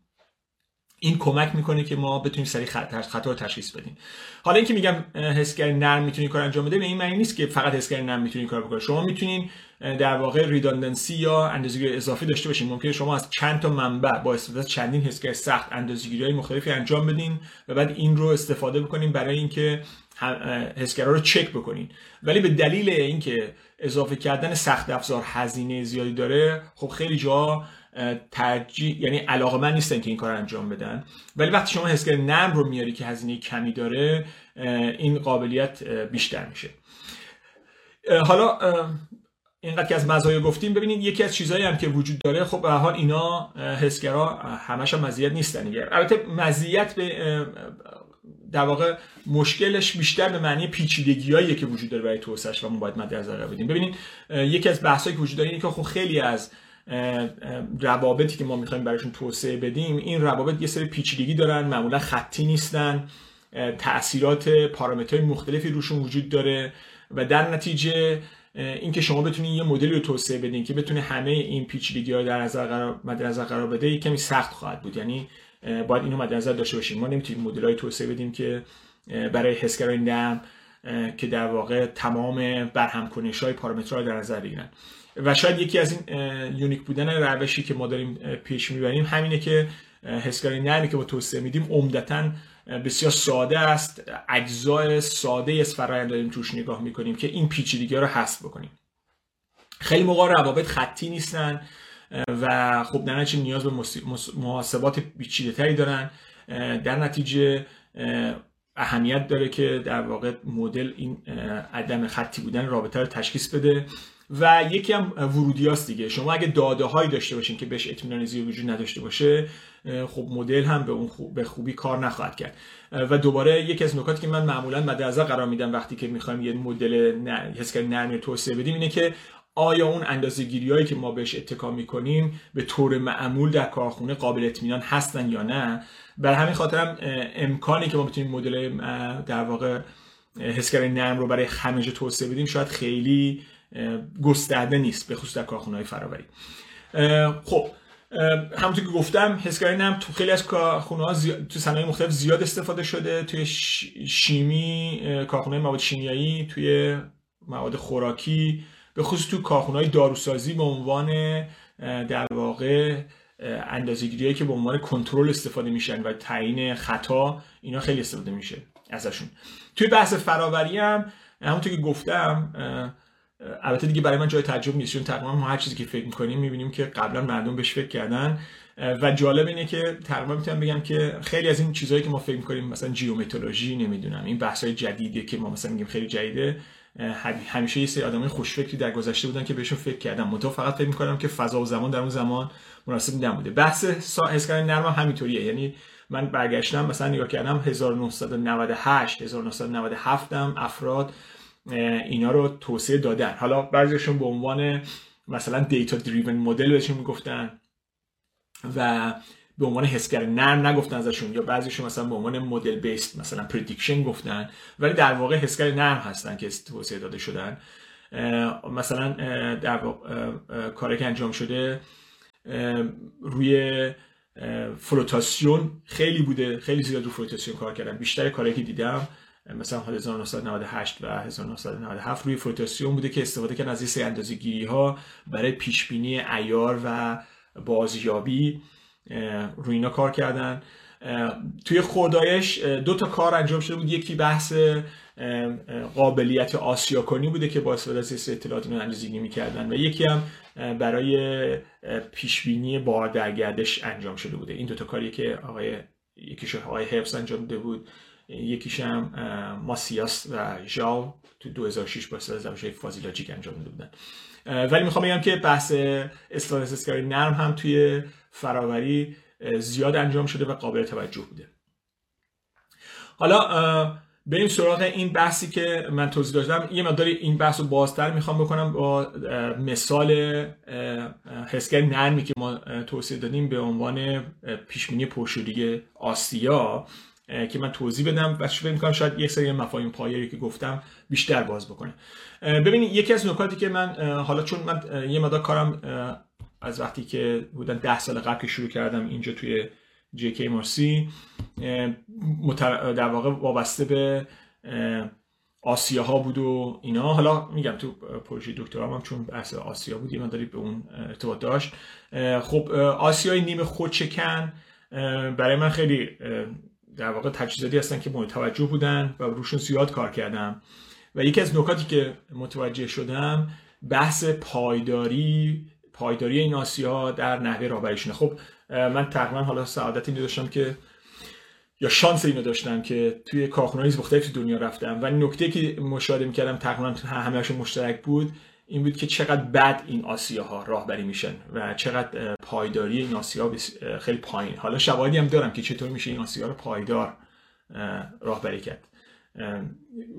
این کمک می‌کنه که ما بتونیم سریع خطا رو تشخیص بدیم. حالا اینکه میگم حسگر نرم می‌تونی کار انجام بده به این معنی نیست که فقط حسگر نرم می‌تونی کار بکنه شما می‌تونین در واقع ریداندنسی یا اندازه‌گیری اضافی داشته باشین. ممکنه شما از چند تا منبع با استفاده از چندین حسگر سخت اندازه‌گیری های مختلفی انجام بدین و بعد این رو استفاده بکنین برای اینکه حسگرا رو چک بکنین. ولی به دلیل اینکه اضافه کردن سخت افزار هزینه زیادی داره خب خیلی جا ترجیح یعنی علاقه من نیستن که این کار انجام بدن. ولی وقتی شما حسگر نرم رو میاری که هزینه کمی داره این قابلیت بیشتر میشه. حالا اینقدر که از مزایا گفتیم ببینید یکی از چیزهایی هم که وجود داره خب به حال اینا حسگرا همش هم مزیت نیستن دیگه. البته مزیت به در واقع مشکلش بیشتر به معنی پیچیدگیایی که وجود داره برای توسعهش و ما باید مد نظر بدیم. ببینید یکی از بحثایی که وجود داره اینه که خب خیلی از روابطی که ما می‌خوایم براشون توسعه بدیم این روابط یه سری پیچیدگی دارن معمولا خطی نیستن تاثیرات پارامترهای مختلفی روشون وجود داره و در نتیجه اینکه شما بتونید یه مدلی رو توسعه بدین که بتونه همه این پیچیدگی ها در نظر قرار مد نظر قرار بده کمی سخت خواهد بود. یعنی باید اینو مد نظر داشته باشیم. ما نمی‌تونیم مدل توسعه بدیم که برای حسگرای نرم که در واقع تمام برهم کنش های در نظر بگیرن. و شاید یکی از این یونیک بودن روشی که ما داریم پیش می‌بریم همینه که حسگرای نرمی که با توسعه میدیم عمدتا بسیار ساده است اجزای ساده از فرآیند داریم توش نگاه می‌کنیم که این پیچیدگی رو حذف بکنیم. خیلی موقع روابط خطی نیستن و خب در نتیجه نیاز به محاسبات پیچیده تری دارن در نتیجه اهمیت داره که در واقع مدل این عدم خطی بودن رابطه رو تشخیص بده. و یکی هم ورودی هاست دیگه. شما اگه داده هایی داشته باشین که بهش اطمینان زیاد وجود نداشته باشه خب مدل هم به اون خوب به خوبی کار نخواهد کرد. و دوباره یکی از نکاتی که من معمولا مد قرار میدم وقتی که می‌خوایم یه مدل حسگر نرمی توسعه بدیم اینه که آیا اون اندازه هایی که ما بهش اتکا می‌کنیم به طور معمول در کارخونه قابل اطمینان هستن یا نه؟ بر همین خاطرم امکانی که ما بتونیم مدل در واقع حسگرای نرم رو برای جا توسعه بدیم شاید خیلی گسترده نیست به خصوص در کارخونه های فراوری خب همونطور که گفتم حسگرای نرم تو خیلی از کارخونه ها تو صنایع مختلف زیاد استفاده شده. توی شیمی کارخونه مواد شیمیایی توی مواد خوراکی به خصوص تو کارخونه های داروسازی به عنوان در واقع اندازه‌گیریایی که به عنوان کنترل استفاده میشن و تعیین خطا اینا خیلی استفاده میشه ازشون. توی بحث فراوری هم همونطور که گفتم البته دیگه برای من جای تعجب نیست چون تقریبا ما هر چیزی که فکر می‌کنیم می‌بینیم که قبلا مردم بهش فکر کردن. و جالب اینه که تقریبا می‌تونم بگم که خیلی از این چیزهایی که ما فکر می‌کنیم مثلا جیومترولوژی نمی‌دونم این بحث های جدیدی که ما مثلا میگیم خیلی جدیده. همیشه یه سری آدمای خوشفکری در گذشته بودن که بهشون فکر کردم. منتها فقط فکر می‌کنم که فضا و زمان در اون زمان مناسب نبوده. بحث حسگر نرم همینطوریه. یعنی من برگشتم مثلا نگاه کردم 1998 1997 هم افراد اینا رو توسعه دادن. حالا بعضیشون به عنوان مثلا data-driven model بهشون می‌گفتن و به عنوان حسگر نرم نگفتن ازشون. یا بعضیشون مثلا به عنوان model-based مثلا prediction گفتن. ولی در واقع حسگر نرم هستن که توسعه داده شدن. مثلا در کاری که انجام شده روی فلوتاسیون خیلی بوده. خیلی زیاد رو فلوتاسیون کار کردن. بیشتر کاری که دیدم مثلا 1998 و 1997 روی فلوتاسیون بوده که استفاده کردن از این سه اندازه‌گیری ها برای پیش بینی عیار و بازیابی روی اینا کار کردن. توی خدایش دو تا کار انجام شده بود. یکی بحث قابلیت آسیا کنی بوده که با استفاده از اطلاعات رو اندازه‌گیری می‌کردن و یکی هم برای پیشبینی بار در گردش انجام شده بوده. این دوتا کاری که آقای یکیش آقای هبس انجام داده بود. یکیش هم ماسیاس و ژاو تو 2006 با استفاده از فازیلاجیک انجام داده بودن. ولی می‌خوام بگم که بحث استاتیستیکای نرم هم توی فراوری زیاد انجام شده و قابل توجه بوده. حالا بریم سراغ این بحثی که من توضیح دادم. یه مقداری این بحث رو بازتر می‌خوام بکنم با مثال حسگر نرمی که ما توصیه دادیم به عنوان پیشبینی پرشدگی آسیا. که من توضیح بدم و فکر می‌کنم شاید یک سری مفاهیم پایه‌ای که گفتم بیشتر باز بکنه. ببینید یکی از نکاتی که من حالا چون من یه مقدار کارم از وقتی که بودن ده سال قبل که شروع کردم اینجا توی کی مارسی در واقع وابسته به آسیا ها بود و اینا. حالا میگم تو پروژه دکترام هم چون بحث آسیا بود اینا داری به اون ارتباط داشت. خب آسیای نیمه خودچکن برای من خیلی در واقع تجهیزاتی هستن که مورد توجه بودن و روشون زیاد کار کردم. و یکی از نکاتی که متوجه شدم بحث پایداری پایداری این آسیا در نحوه رهبریشونه خب من تقریبا حالا سعادت اینو داشتم که یا شانس اینو داشتم که توی کارخونه‌های مختلف دنیا رفتم. و نکته که مشاهده می‌کردم تقریبا همه‌شون مشترک بود این بود که چقدر بد این آسیاها راهبری میشن و چقدر پایداری این آسیا خیلی پایین. حالا شواهدی هم دارم که چطور میشه این آسیا رو پایدار راهبری کرد.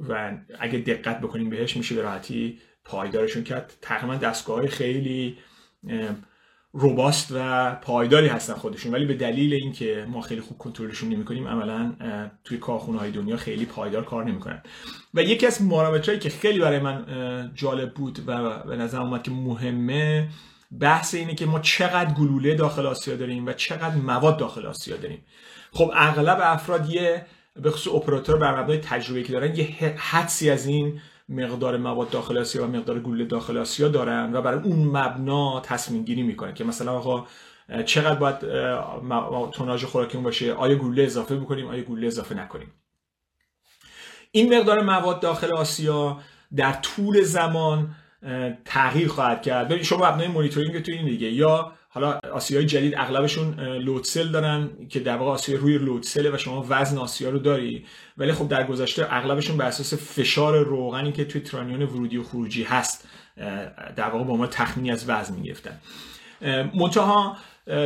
و اگه دقت بکنیم بهش میشه به راحتی پایدارشون کرد. تقریبا دستگاه خیلی روباست و پایداری هستن خودشون. ولی به دلیل اینکه ما خیلی خوب کنترلشون نمی‌کنیم عملا توی کارخونه های دنیا خیلی پایدار کار نمی‌کنن. و یکی از هایی که خیلی برای من جالب بود و به نظر اومد که مهمه بحث اینه که ما چقدر گلوله داخل آسیا داریم و چقدر مواد داخل آسیا داریم. خب اغلب افراد یه به خصوص اپراتور بر مبنای تجربه که دارن یه حدسی از این مقدار مواد داخل آسیا و مقدار گلوله داخل آسیا دارن و برای اون مبنا تصمیم گیری می‌کنن که مثلا آقا چقدر باید توناژ خوراکیمون باشه؟ آیا گلوله اضافه بکنیم؟ آیا گلوله اضافه نکنیم؟ این مقدار مواد داخل آسیا در طول زمان تغییر خواهد کرد. ببین شما مبنای مونیتورینگ تو این دیگه. یا حالا آسیای جدید اغلبشون لودسل دارن که در واقع آسیا روی لودسله و شما وزن آسیا رو داری. ولی خب در گذشته اغلبشون بر اساس فشار روغنی که توی ترانیون ورودی و خروجی هست در واقع به عنوان تخمینی از وزن می‌گرفتن. منتها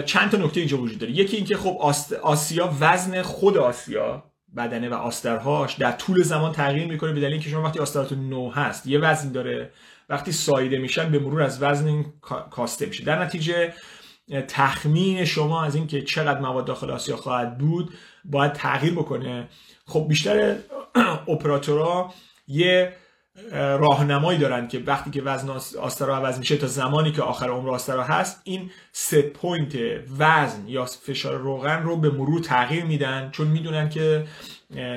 چند تا نکته اینجا وجود داره. یکی اینکه خب آسیا وزن خود آسیا بدنه و آسترهاش در طول زمان تغییر می‌کنه به دلیل اینکه شما وقتی آستراتون نو هست یه وزن داره. وقتی سایده میشن به مرور از وزن کاسته میشه. در نتیجه تخمین شما از اینکه چقدر مواد داخل آسیا خواهد بود باید تغییر بکنه. خب بیشتر اپراتورها یه راهنمایی دارن که وقتی که وزن آسترا عوض میشه تا زمانی که آخر عمر آسترا هست این set point وزن یا فشار روغن رو به مرور تغییر میدن چون می‌دونن که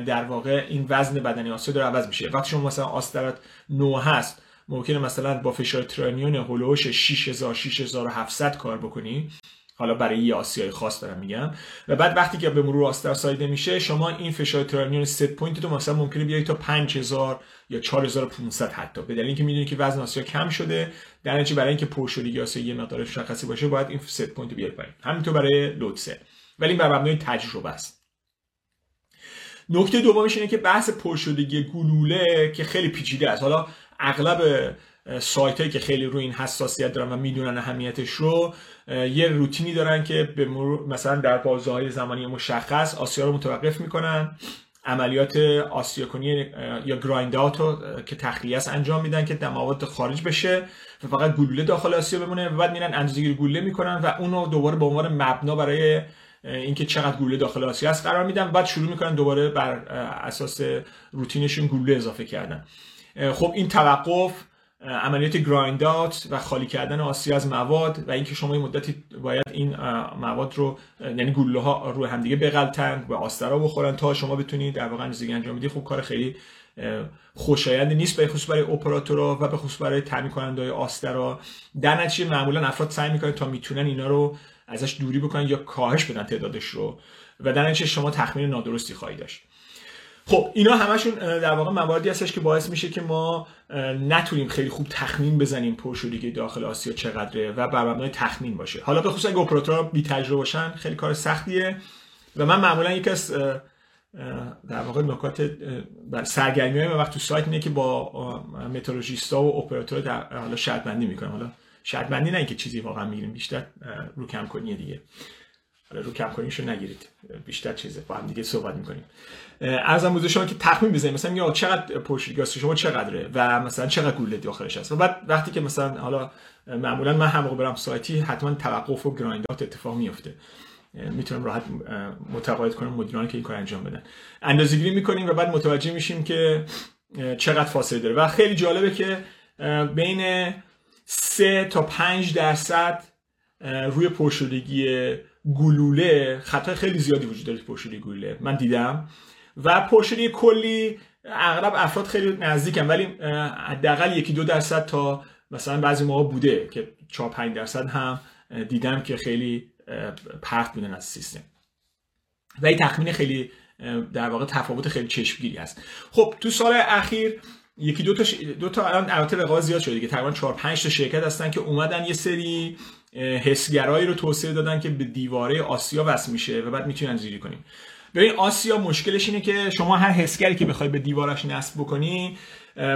در واقع این وزن بدنه آسترا داره عوض میشه. وقتی شما مثلا آسترات 9 هست ممکنه مثلا با فشار trunnion حول و حوش 6000 6700 کار بکنی. حالا برای یه آسیای خاص دارم میگم. و بعد وقتی که به مرور آستر سایده میشه شما این فشار trunnion set point تو مثلا ممکنه بیاری تا 5000 یا 4500 حتی. به دلیل اینکه می‌دونی که وزن آسیا کم شده در نتیجه برای اینکه پرشدگی آسیا یه مقدار مشخصی باشه باید این set point بیاری پایین. همینطور برای load cell. ولی این بر مبنای تجربه است. نکته دومش اینه که بحث پرشدگی گلوله که خیلی پیچیده است. حالا اغلب سایت هایی که خیلی روی این حساسیت دارن و می‌دونن اهمیتش رو یه روتینی دارن که به مثلا در بازه های زمانی مشخص آسیا رو متوقف می‌کنن. عملیات آسیا کنی یا گرایند رو که تخلیه است انجام میدن که مواد خارج بشه و فقط گلوله داخل آسیا بمونه و بعد میرن اندازه‌گیری گلوله می‌کنن و اونو دوباره به عنوان مبنا برای اینکه چقدر گلوله داخل آسیا است قرار میدن. بعد شروع می‌کنن دوباره بر اساس روتینشون گلوله اضافه کردن. خب این توقف عملیات گرایندات و خالی کردن آسیا از مواد و اینکه شما این مدتی باید این مواد رو یعنی گلوله ها روی همدیگه بغلتن و آسترا بخورن تا شما بتونید در واقع اندازه‌گیری انجام بدید خب کار خیلی خوشایند نیست به خصوص برای اپراتورها و به خصوص برای تامین کننده آسترا. در نتیجه معمولا افراد سعی می‌کنن تا می‌تونن اینا رو ازش دوری بکنن یا کاهش بدن تعدادش رو. و در نتیجه شما تخمین نادرستی خواهید داشت. خب اینا همشون در واقع مواردی هستش که باعث میشه که ما نتونیم خیلی خوب تخمین بزنیم پرشدگی داخل آسیا چقدره و بر مبنای تخمین باشه. حالا به خصوص اگه اپراتورها بی تجربه باشن خیلی کار سختیه و من معمولا یکی از در واقع نکات سرگرمی های وقت تو سایت اینه که با مترولوژیستا و اپراتور در حالا شرط بندی می‌کنم. حالا شرط بندی نه اینکه چیزی واقعا می‌گیریم بیشتر رو کم کنی دیگه. حالا رو کم کنیشو نگیرید بیشتر چیزه با هم دیگه صحبت می‌کنیم. ارزم بوده شما که تخمین بزنید مثلا میگه چقدر پرشدگی شما چقدره و مثلا چقدر گوله داخلش هست و بعد وقتی که مثلا حالا معمولا من هم برم سایتی حتما توقف و گرایندات اتفاق میفته می‌تونم راحت متقاعد کنم مدیران که این کار انجام بدن. اندازه گیری می‌کنیم و بعد متوجه میشیم که چقدر فاصله داره. و خیلی جالبه که بین 3 تا 5 درصد روی پرشدگی گلوله خطای خیلی زیادی وجود داره پرشدگی گلوله. من دیدم. و پرشدگی کلی اغلب افراد خیلی نزدیکن ولی حداقل یکی دو درصد تا مثلا بعضی موقع بوده که 4 5 درصد هم دیدم که خیلی پرت بودن از سیستم. و این تخمین خیلی در واقع تفاوت خیلی چشمگیری هست خب تو سال اخیر یکی دو تا ش... دو تا الان البته رقابت زیاد شده که تقریبا 4 5 تا شرکت هستن که اومدن یه سری حسگرایی رو توسعه دادن که به دیواره آسیا وصل میشه و بعد می‌تونن زیری کنیم. ببین آسیا مشکلش اینه که شما هر حسگری که بخوای به دیوارش نصب بکنی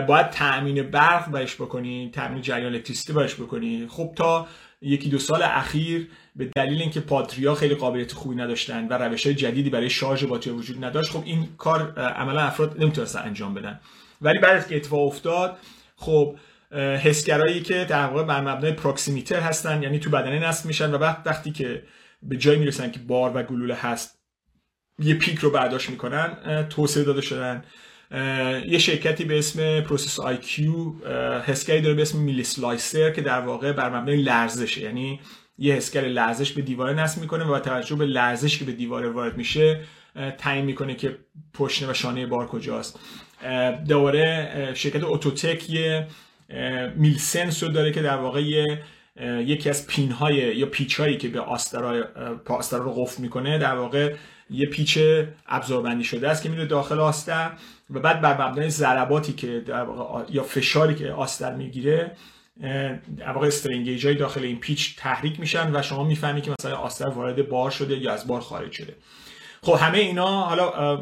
باید تأمین برق برش بکنی تأمین جریان الکتریسیته برش بکنی. خب تا یکی دو سال اخیر به دلیل اینکه پاتریا خیلی قابلیت خوبی نداشتن و روش های جدیدی برای شارژ باتری وجود نداشت خب این کار عملا افراد نمی‌تونستن انجام بدن. ولی بعد که اتفاق افتاد خب حسگرایی که در واقع بر مبنای proximeter هستن یعنی تو بدنه نصب میشن و بعد وقتی که به جای می‌رسن که بار و گلوله هست یه peak رو برداشت می‌کنن توسعه داده شدن. یه شرکتی به اسم Process IQ حسگری داره به اسم Mill Slicer که در واقع بر مبنای لرزشه یعنی یه حسگر لرزش به دیواره نصب می‌کنه و با توجه به لرزش که به دیواره وارد میشه تعیین می‌کنه که پشنه و شانه بار کجاست. دوباره شرکت اوتوتک یه میلسنس رو داره که در واقع یکی از پین های یا پیچ هایی که به آسترا رو قفل می‌کنه در واقع یه پیچ ابزاربندی شده است که میره داخل آستر و بعد بر مبنای ضرباتی که در واقع یا فشاری که آستر می‌گیره در واقع استرنگیج های داخل این پیچ تحریک میشن و شما می‌فهمی که مثلا آستر وارد بار شده یا از بار خارج شده. خب همه اینا حالا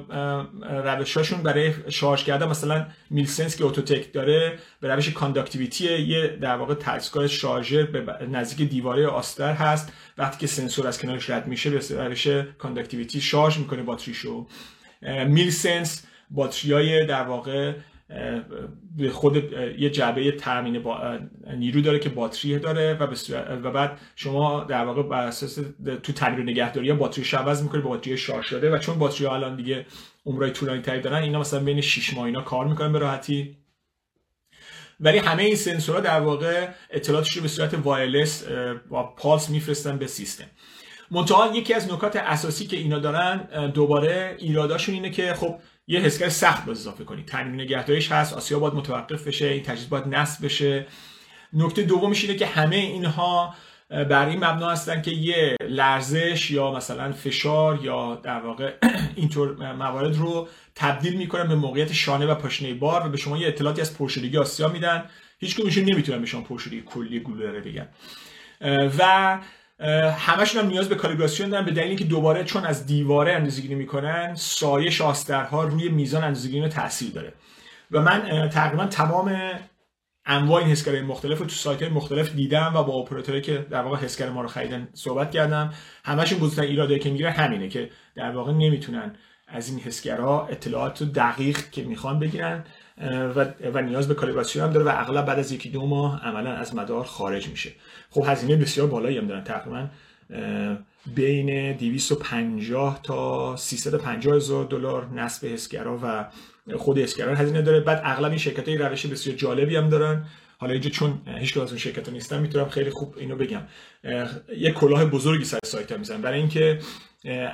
روشاشون برای شارژ کردن مثلا میلسنس که اوتوتک داره به روش کانداکتیویتی یه در واقع ترسکار شارژر به نزدیک دیواره آستر هست. وقتی که سنسور از کنارش رد میشه به روش کانداکتیویتی شارژ می‌کنه باتریشو میلسنس باتریای در واقع به خود یه جعبه تامین با نیرو داره که باتری داره و, و بعد شما در واقع بر اساس تو تمرین نگهداری یا باتری عوض می‌کنید با باتری شارژ شده و چون باتری الان دیگه عمرای طولانی تری دارن اینا مثلا بین 6 ماه اینا کار می‌کنن به راحتی. ولی همه این سنسورها در واقع اطلاعاتش رو به صورت وایرلس با پالس میفرستن به سیستم. منتها یکی از نکات اساسی که اینا دارن دوباره ایراداشون اینه که خب یه حسگر سخت باز اضافه کنید تامین نگهداریش هست آسیا باید متوقف بشه این تجهیز باید نصب بشه. نکته دومش اینه که همه اینها بر این مبنا هستن که یه لرزش یا مثلا فشار یا در واقع اینطور موارد رو تبدیل می‌کنن به موقعیت شانه و پاشنه بار و به شما یه اطلاعاتی از پرشدگی آسیا میدن. هیچ کدومشون نمی‌تونن به شما پرشدگی کلی گلوله بگن. و همشون هم نیاز به کالیبراسیون دارن به دلیل اینکه دوباره چون از دیواره اندازه‌گیری می‌کنن سایه شاسترها روی میزان اندازه‌گیری رو تاثیر داره. و من تقریبا تمام انواع این حسگرهای مختلف رو تو سایت مختلف دیدم و با اپراتوری که در واقع حسگر ما رو خریدن صحبت کردم. همشون بزرگترین ایراده که می‌گیرن همینه که در واقع نمی‌تونن از این حسگرها اطلاعات دقیق که می‌خوان بگیرن و, و نیاز به کالیبراسیون هم داره و اغلب بعد از یکی دو ماه عملا از مدار خارج میشه. خب هزینه بسیار بالایی هم دارن. تقریبا بین 250 تا 350 هزار دلار نصب حسگرا و خود اسکران هزینه داره. بعد اغلب این شرکت های روش بسیار جالبی هم دارن. حالا اینجا چون هیچ از اون شرکت نیستم می‌تونم خیلی خوب اینو بگم. یه کلاه بزرگی سر سایت ها میزن برای اینکه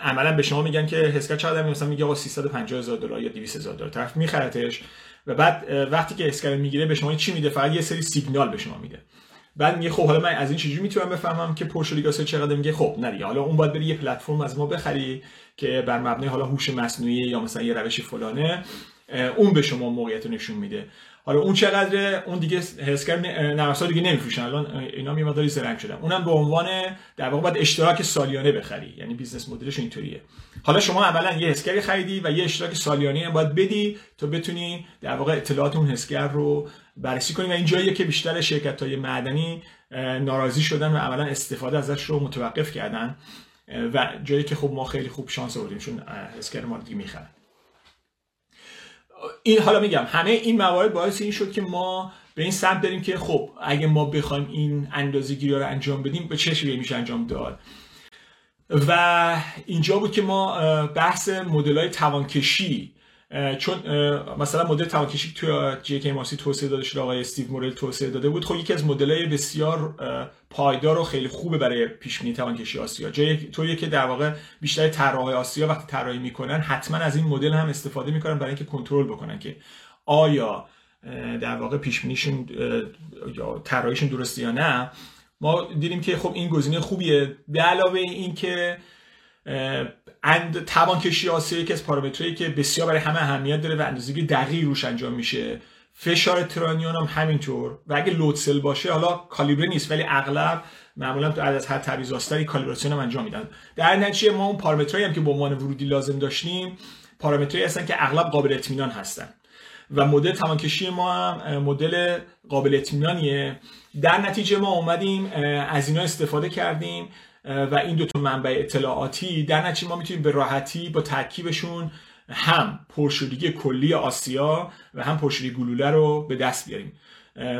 عملا به شما میگن که حسکر چقدر مثلا میگه آقا 350 هزار دلار یا 200 هزار دلار. طرف میخرتش و بعد وقتی که اسکر می‌گیره به شما چی میده؟ فقط یه سری سیگنال به شما میده. بعد میگه خب حالا من از این چجوری می‌تونم بفهمم که پرشولیگاسه چقدر میگه؟ خب نه حالا اون باید بری یه پلتفرم از ما بخری که بر مبنای حالا هوش مصنوعی یا مثلا یه روشی فلانه اون به شما موقعیت نشون میده. حالا اون چقدر اون دیگه حسگر نرم دیگه نمیفروشن. الان اینا یه مقداری زرنگ شدن. اونم به عنوان در واقع باید اشتراک سالیانه بخری. یعنی business model ش اینطوریه. حالا شما عملا یه حسگری خریدی و یه اشتراک سالیانه باید بدی تا بتونی در واقع اطلاعات اون حسگر رو بررسی کنی و این جاییه که بیشتر شرکت های معدنی ناراضی شدن و عملا استفاده ازش رو متوقف کردن. و جایی که خب ما خیلی خوب شانس آوردیم چون حسگر ما دیگه می‌خرن. این حالا میگم همه این موارد باعث این شد که ما به این سمت بریم که خب اگه ما بخوایم این اندازه گیری رو انجام بدیم به چه شکلی میشه انجام داد؟ و اینجا بود که ما بحث مدل های توانکشی چون مثلا مدل توانکشی توی جی کی مارسی توسعه داده شده آقای استیو مورل توسعه داده بود. خب یکی از های بسیار پایدار و خیلی خوبه برای پیش بینی توانکشی آسیا جای تویی که در واقع بیشتر طراحای آسیا وقتی طراحی می‌کنن حتما از این مدل هم استفاده می‌کنن برای اینکه کنترل بکنن که آیا در واقع پیش یا طراحیشون درسته یا نه. ما دیدیم که خب این گزینه خوبیه. به علاوه این که اند توان کشی آسیا یکی از پارامترهایی که بسیار برای همه اهمیت داره و اندازه‌گیری دقیق روش انجام میشه. فشار ترانیون هم همینطور. و اگه لودسل باشه حالا کالیبره نیست ولی اغلب معمولا تو از هر تبعیض آستری کالیبراسیون هم انجام میدن. در نتیجه ما اون پارامترهایی هم که به عنوان ورودی لازم داشتیم پارامترهایی هستن که اغلب قابل اطمینان هستن. و مدل توانکشی ما هم مدل قابل اطمینانیه. در نتیجه ما اومدیم از اینا استفاده کردیم. و این دو تا منبع اطلاعاتی در نتیجه ما می‌تونیم به راحتی با ترکیبشون هم پرشدگی کلی آسیا و هم پرشدگی گلوله رو به دست بیاریم.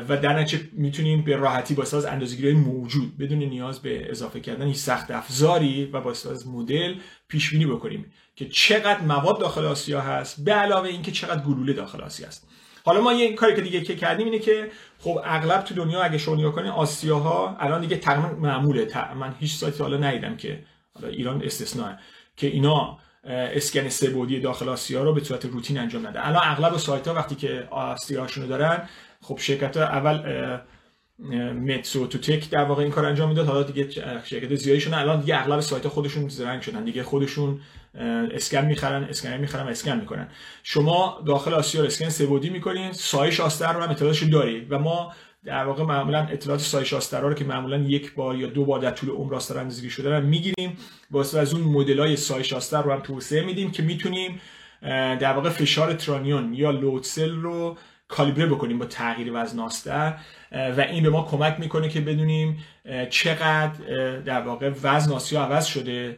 و در نتیجه می‌تونیم به راحتی با از اندازه‌گیری موجود بدون نیاز به اضافه کردن هیچ سخت افزاری و با از مدل پیش بینی بکنیم که چقدر مواد داخل آسیا هست به علاوه اینکه چقدر گلوله داخل آسیا هست حالا ما یه کاری که دیگه که کردیم اینه که خب اغلب تو دنیا اگه شما نگاه کنید آسیاها الان دیگه تقریبا معموله. من هیچ سایتی حالا ندیدم که حالا ایران استثناء که اینا اسکن سه داخل آسیا رو به صورت روتین انجام نده. الان اغلب سایت ها وقتی که آسیاهاشون رو دارن خب شرکت ها اول متسو تو تک در واقع این کار انجام می‌داد. حالا دیگه شرکت زیادیشون الان دیگه اغلب سایت خودشون زرنگ شدن. دیگه خودشون اسکن می‌خرن اسکن می‌خرن و اسکن می‌کنن. شما داخل آسیا اسکن سه می‌کنین سایش آستر رو هم اطلاعاتش دارید و ما در واقع معمولا اطلاعات سایش آستر رو که معمولا یک بار یا دو بار در طول عمر آستر اندازه‌گیری شده رو می‌گیریم. واسه از اون مدلای سایش آستر رو هم توسعه میدیم که می‌تونیم در واقع فشار ترانیون یا لودسل رو کالیبره بکنیم با تغییر وزن آستر و این به ما کمک می‌کنه که بدونیم چقدر در واقع وزن آسیا عوض شده.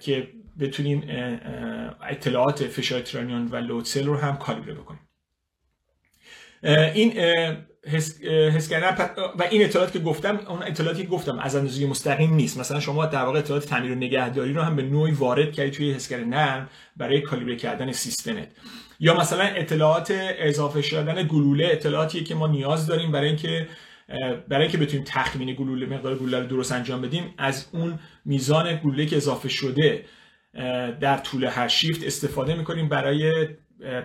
که بتونیم اطلاعات فشار ترانیون و لودسل رو هم کالیبره بکنیم. این حس, و این اطلاعاتی که گفتم اون اطلاعاتی که گفتم از اندازه مستقیم نیست. مثلا شما در واقع اطلاعات تعمیر و نگهداری رو هم به نوعی وارد کردید توی حس نرم برای کالیبره کردن سیستمت. یا مثلا اطلاعات اضافه شدن گلوله اطلاعاتی که ما نیاز داریم برای اینکه برای اینکه بتونیم تخمین گلوله مقدار گلوله رو درست انجام بدیم از اون میزان گلوله که اضافه شده در طول هر شیفت استفاده می‌کنیم برای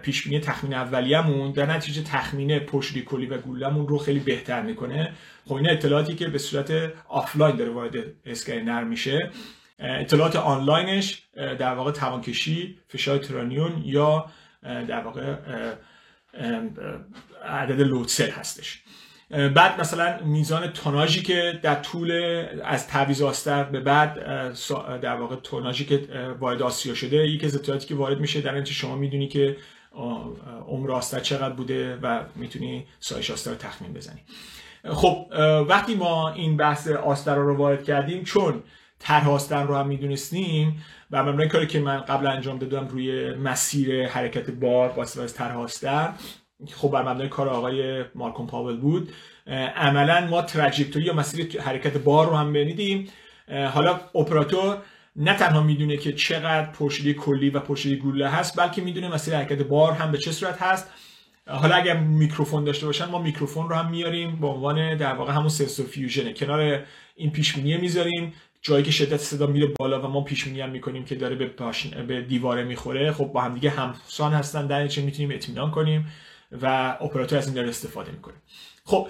پیش بینی تخمین اولیه‌مون. در نتیجه تخمین پشتی کلی و گلوله‌مون رو خیلی بهتر می‌کنه. خب این اطلاعاتی که به صورت آفلاین داره وارد حسگر نرم میشه. اطلاعات آنلاینش در واقع توان‌کشی فشار trunnion یا در واقع عدد load cell هستش. بعد مثلا میزان توناژی که در طول از تعویض آستر به بعد در واقع توناژی که وارد آسیا شده یکی از اطلاعاتی که وارد میشه در اینکه شما می‌دونی که عمر آستر چقدر بوده و می‌تونی سایش آستر رو تخمین بزنی. خب وقتی ما این بحث آستر رو وارد کردیم چون طرح آستر رو هم می‌دونستیم و مبنای کاری که من قبل انجام دادم روی مسیر حرکت بار با استفاده از طرح آستر خب بر مبنای کار آقای مارکون پاول بود. عملا ما تراجکتوری یا مسیر حرکت بار رو هم بنیدیم حالا اپراتور نه تنها می‌دونه که چقدر پرشده کلی و پرشده گلوله هست بلکه می‌دونه مسیر حرکت بار هم به چه صورت هست. حالا اگر میکروفون داشته باشن ما میکروفون رو هم میاریم به عنوان در واقع همون سنسور فیوژنه کنار این پیش می‌ذاریم. جایی که شدت صدا میره بالا و ما پیش هم می‌کنیم که داره به, به دیواره می‌خوره. خب با هم دیگه همسان هستن در چه می‌تونیم اطمینان کنیم. و اپراتور از این داره استفاده می‌کنه. خب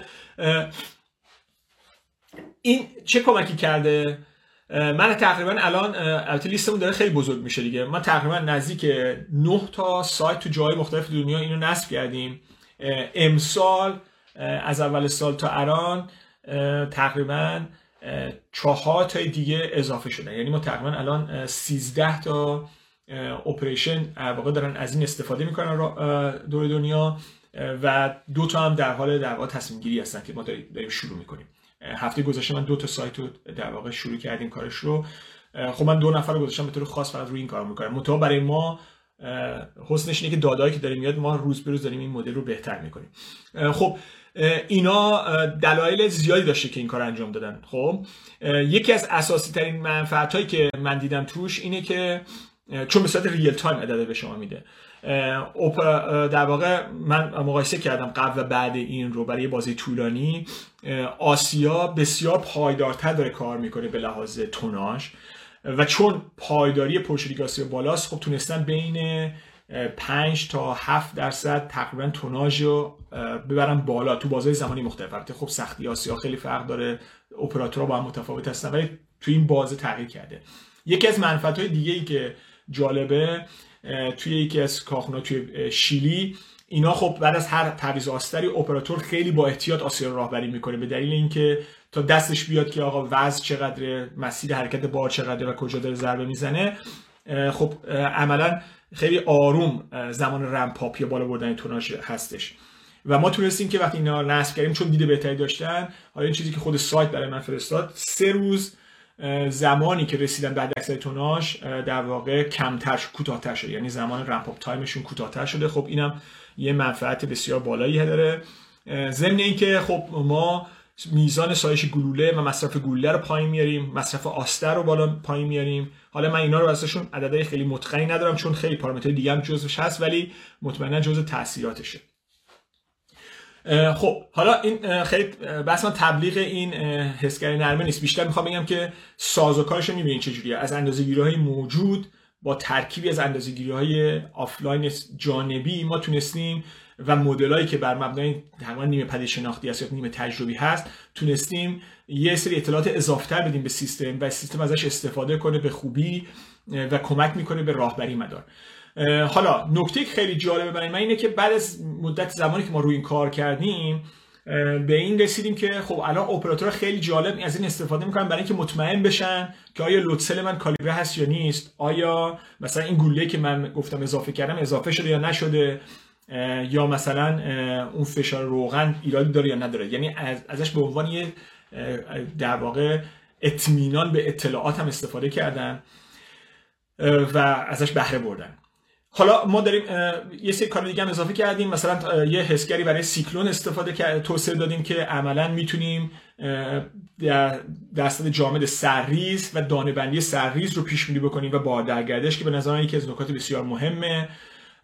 این چه کمکی کرده؟ من تقریبا الان البته لیستمون داره خیلی بزرگ میشه دیگه. ما تقریبا نزدیک 9 تا سایت تو جای مختلف دنیا اینو نصب کردیم. امسال از اول سال تا الان تقریبا چهار تا دیگه اضافه شدن یعنی ما تقریبا الان 13 تا اپریشن واقع دارن از این استفاده می‌کنن دور دنیا. و دو تا هم در حال در واقع تصمیم گیری هستن که ما داریم شروع می‌کنیم. هفته گذشته من دو تا سایت رو در واقع شروع کردیم کارش رو. خب من دو نفر رو گذاشتم به طور خاص فقط روی این کار می‌کنم. متو برای ما حسنش اینه که دادایی که داریم میاد ما روز به روز داریم این مدل رو بهتر می‌کنیم. خب اینا دلایل زیادی داشته که این کار انجام دادن. خب یکی از اساسی ترین منفعت هایی که من دیدم توش اینه که چون به صورت ریل تایم عدده به شما میده. در واقع من مقایسه کردم قبل و بعد این رو برای بازی طولانی. آسیا بسیار پایدارتر داره کار می‌کنه به لحاظ توناژ. و چون پایداری پرشدگی آسیا بالاست خب تونستن بین 5 تا 7 درصد تقریبا توناژ رو ببرن بالا. تو بازهای زمانی مختلف. خب سختی آسیا خیلی فرق داره. اپراتورها با هم متفاوت هستن ولی تو این بازه تغییر کرده. یکی از منفعت های دیگه ای که جالبه توی یکی از توی شیلی اینا خب بعد از هر تعویض آستری اپراتور خیلی با احتیاط آسیا راهبری می‌کنه به دلیل اینکه تا دستش بیاد که آقا وزن چقدره مسیر حرکت بار چقدره و کجا داره ضربه می‌زنه خب عملا خیلی آروم زمان ramp up یا بالا بردن توناژ هستش. و ما تونستیم که وقتی اینا نصب کردیم چون دید بهتری داشتن حالا این چیزی که خود سایت برای من فرستاد سه روز زمانی که رسیدن بعد اکثر توناژ در واقع کمتر کوتاهتر شده یعنی زمان ramp up time شون کوتاهتر شده. خب اینم یه منفعت بسیار بالایی داره. ضمن اینکه خب ما میزان سایش گلوله و مصرف گلوله رو پایین میاریم. مصرف آستر رو بالا پایین میاریم. حالا من اینا رو ازشون عددهای خیلی متقنی ندارم چون خیلی پارامترهای دیگه هم جزوش هست ولی مطمئنا جزء تاثیراتشه خب حالا این خیلی بس من تبلیغ این حسگری نرمه نیست. بیشتر می‌خوام بگم که سازوکارش رو می‌بینید چجوریه از اندازه‌گیری های موجود با ترکیبی از اندازه‌گیری های آفلاین جانبی ما تونستیم و مدلایی که بر مبنای تقریبا نیمه پدید شناختی هست یا نیمه تجربی هست تونستیم یه سری اطلاعات اضافتر بدیم به سیستم و سیستم ازش استفاده کنه به خوبی و کمک می‌کنه به راهبری مدار. حالا نکته خیلی جالبه برای من اینه که بعد از مدت زمانی که ما روی این کار کردیم به این رسیدیم که خب الان اپراتور خیلی جالب از این استفاده می‌کنن برای اینکه مطمئن بشن که آیا load cell من کالیبره هست یا نیست آیا مثلا این گلوله که من گفتم اضافه کردم اضافه شده یا نشده یا مثلا اون فشار روغن ایرادی داره یا نداره. یعنی ازش به عنوان یه در واقع اطمینان به اطلاعات هم استفاده کردن و ازش بهره بردن حالا ما داریم یه سری کار دیگه هم اضافه کردیم. مثلا یه حسگری برای سیکلون استفاده کرد توسعه دادیم که عملا می‌تونیم درصد جامد سرریز و دانه بندی سرریز رو پیش بینی بکنیم و با درگردش که به نظر یکی از نکات بسیار مهمه.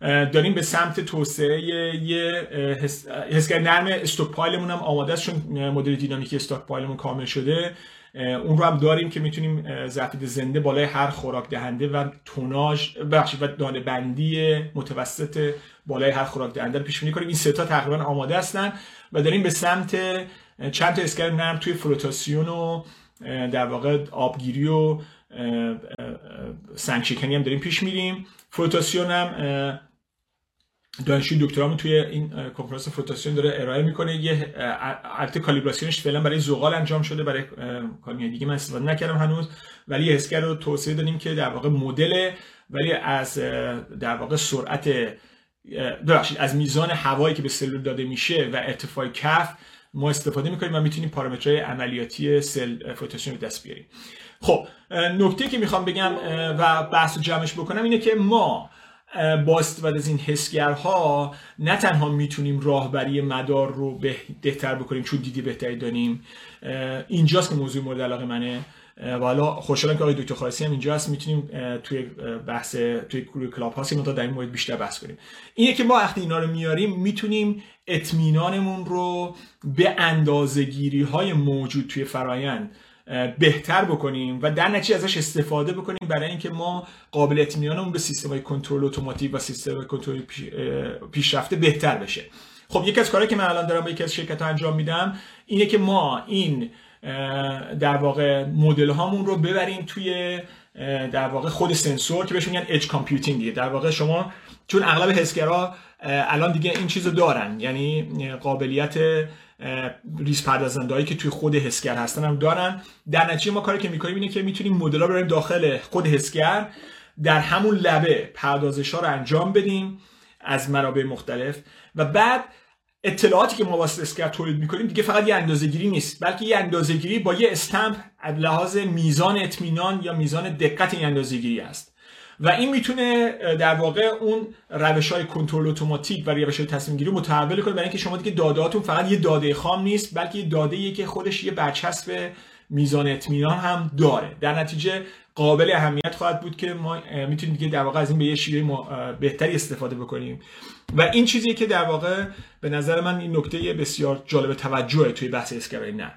داریم به سمت توسعه یه حسگر نرم استوک پایلمون هم آماده است چون مدل دینامیکی استوک پایلمون کامل شده. اون رو هم داریم که می‌تونیم ظرفیت زنده بالای هر خوراک دهنده و توناژ بخشید و دانه بندی متوسط بالای هر خوراک دهنده رو پیش بینی کنیم. این سه تا تقریبا آماده هستن و داریم به سمت چند تا اسکر نرم توی فلوتاسیون و در واقع آبگیری و سنگشکنی هم داریم پیش میریم. فلوتاسیون هم دانشجوی دکترامون توی این کنفرانس فوتاسیون داره ارائه می‌کنه. یه البته کالیبراسیونش فعلا برای زغال انجام شده برای کاری دیگه من استفاده نکردم هنوز. ولی یه رو توصیه دادیم که در واقع مدل ولی از در واقع سرعت ببخشید از میزان هوایی که به سلول داده میشه و ارتفاع کف ما استفاده می‌کنیم و می‌تونیم پارامترهای عملیاتی سل فوتاسیون رو دست بیاریم. خب نکته که می‌خوام بگم و بحث جمعش بکنم اینه که ما با استفاده از این حسگرها نه تنها می‌تونیم راهبری مدار رو بهتر بکنیم چون دیدی بهتری داریم. اینجاست که موضوع مورد علاقه منه. و حالا خوشحالم که آقای دکتر خالصی هم اینجا هست می‌تونیم توی بحث توی کلاب هاست در این مورد بیشتر بحث کنیم. اینه که ما وقتی اینا رو میاریم می‌تونیم اطمینانمون رو به اندازه‌گیری های موجود توی فرایند بهتر بکنیم و در نتیجه ازش استفاده بکنیم برای اینکه ما قابل اطمینانمون به سیستم های کنترل اتوماتیک و سیستم کنترل پیشرفته بهتر بشه. خب یکی از کارهایی که من الان دارم با یکی از شرکت ها انجام میدم اینه که ما این در واقع مدل هامون رو ببریم توی در واقع خود سنسور که بهش میگن edge computing در واقع شما چون اغلب حسگرا الان دیگه این چیزو دارن یعنی قابلیت ریز پردازنده که توی خود حسگر هستن هم دارن. در نتیجه ما کاری که می‌کنیم اینه که می‌تونیم مدل ها بریم داخل خود حسگر در همون لبه پردازش ها رو انجام بدیم از منابع مختلف و بعد اطلاعاتی که ما واسه اسکر تولید می‌کنیم دیگه فقط یه اندازه‌گیری نیست بلکه یه اندازه‌گیری با یه استمپ لحاظ میزان اطمینان یا میزان دقت این اندازه‌گیری است. و این می‌تونه در واقع اون روش های کنترل اتوماتیک و روش های تصمیم گیری متحول کنه. برای اینکه شما دیگه دادهاتون فقط یه داده خام نیست بلکه یه داده که خودش یه برچسب میزان اطمینان هم داره. در نتیجه قابل اهمیت خواهد بود که ما می‌تونیم دیگه در واقع از این به یه شیوه بهتری استفاده بکنیم. و این چیزی که در واقع به نظر من این نکته بسیار جالب توجهه توی بحث اسکرای نه.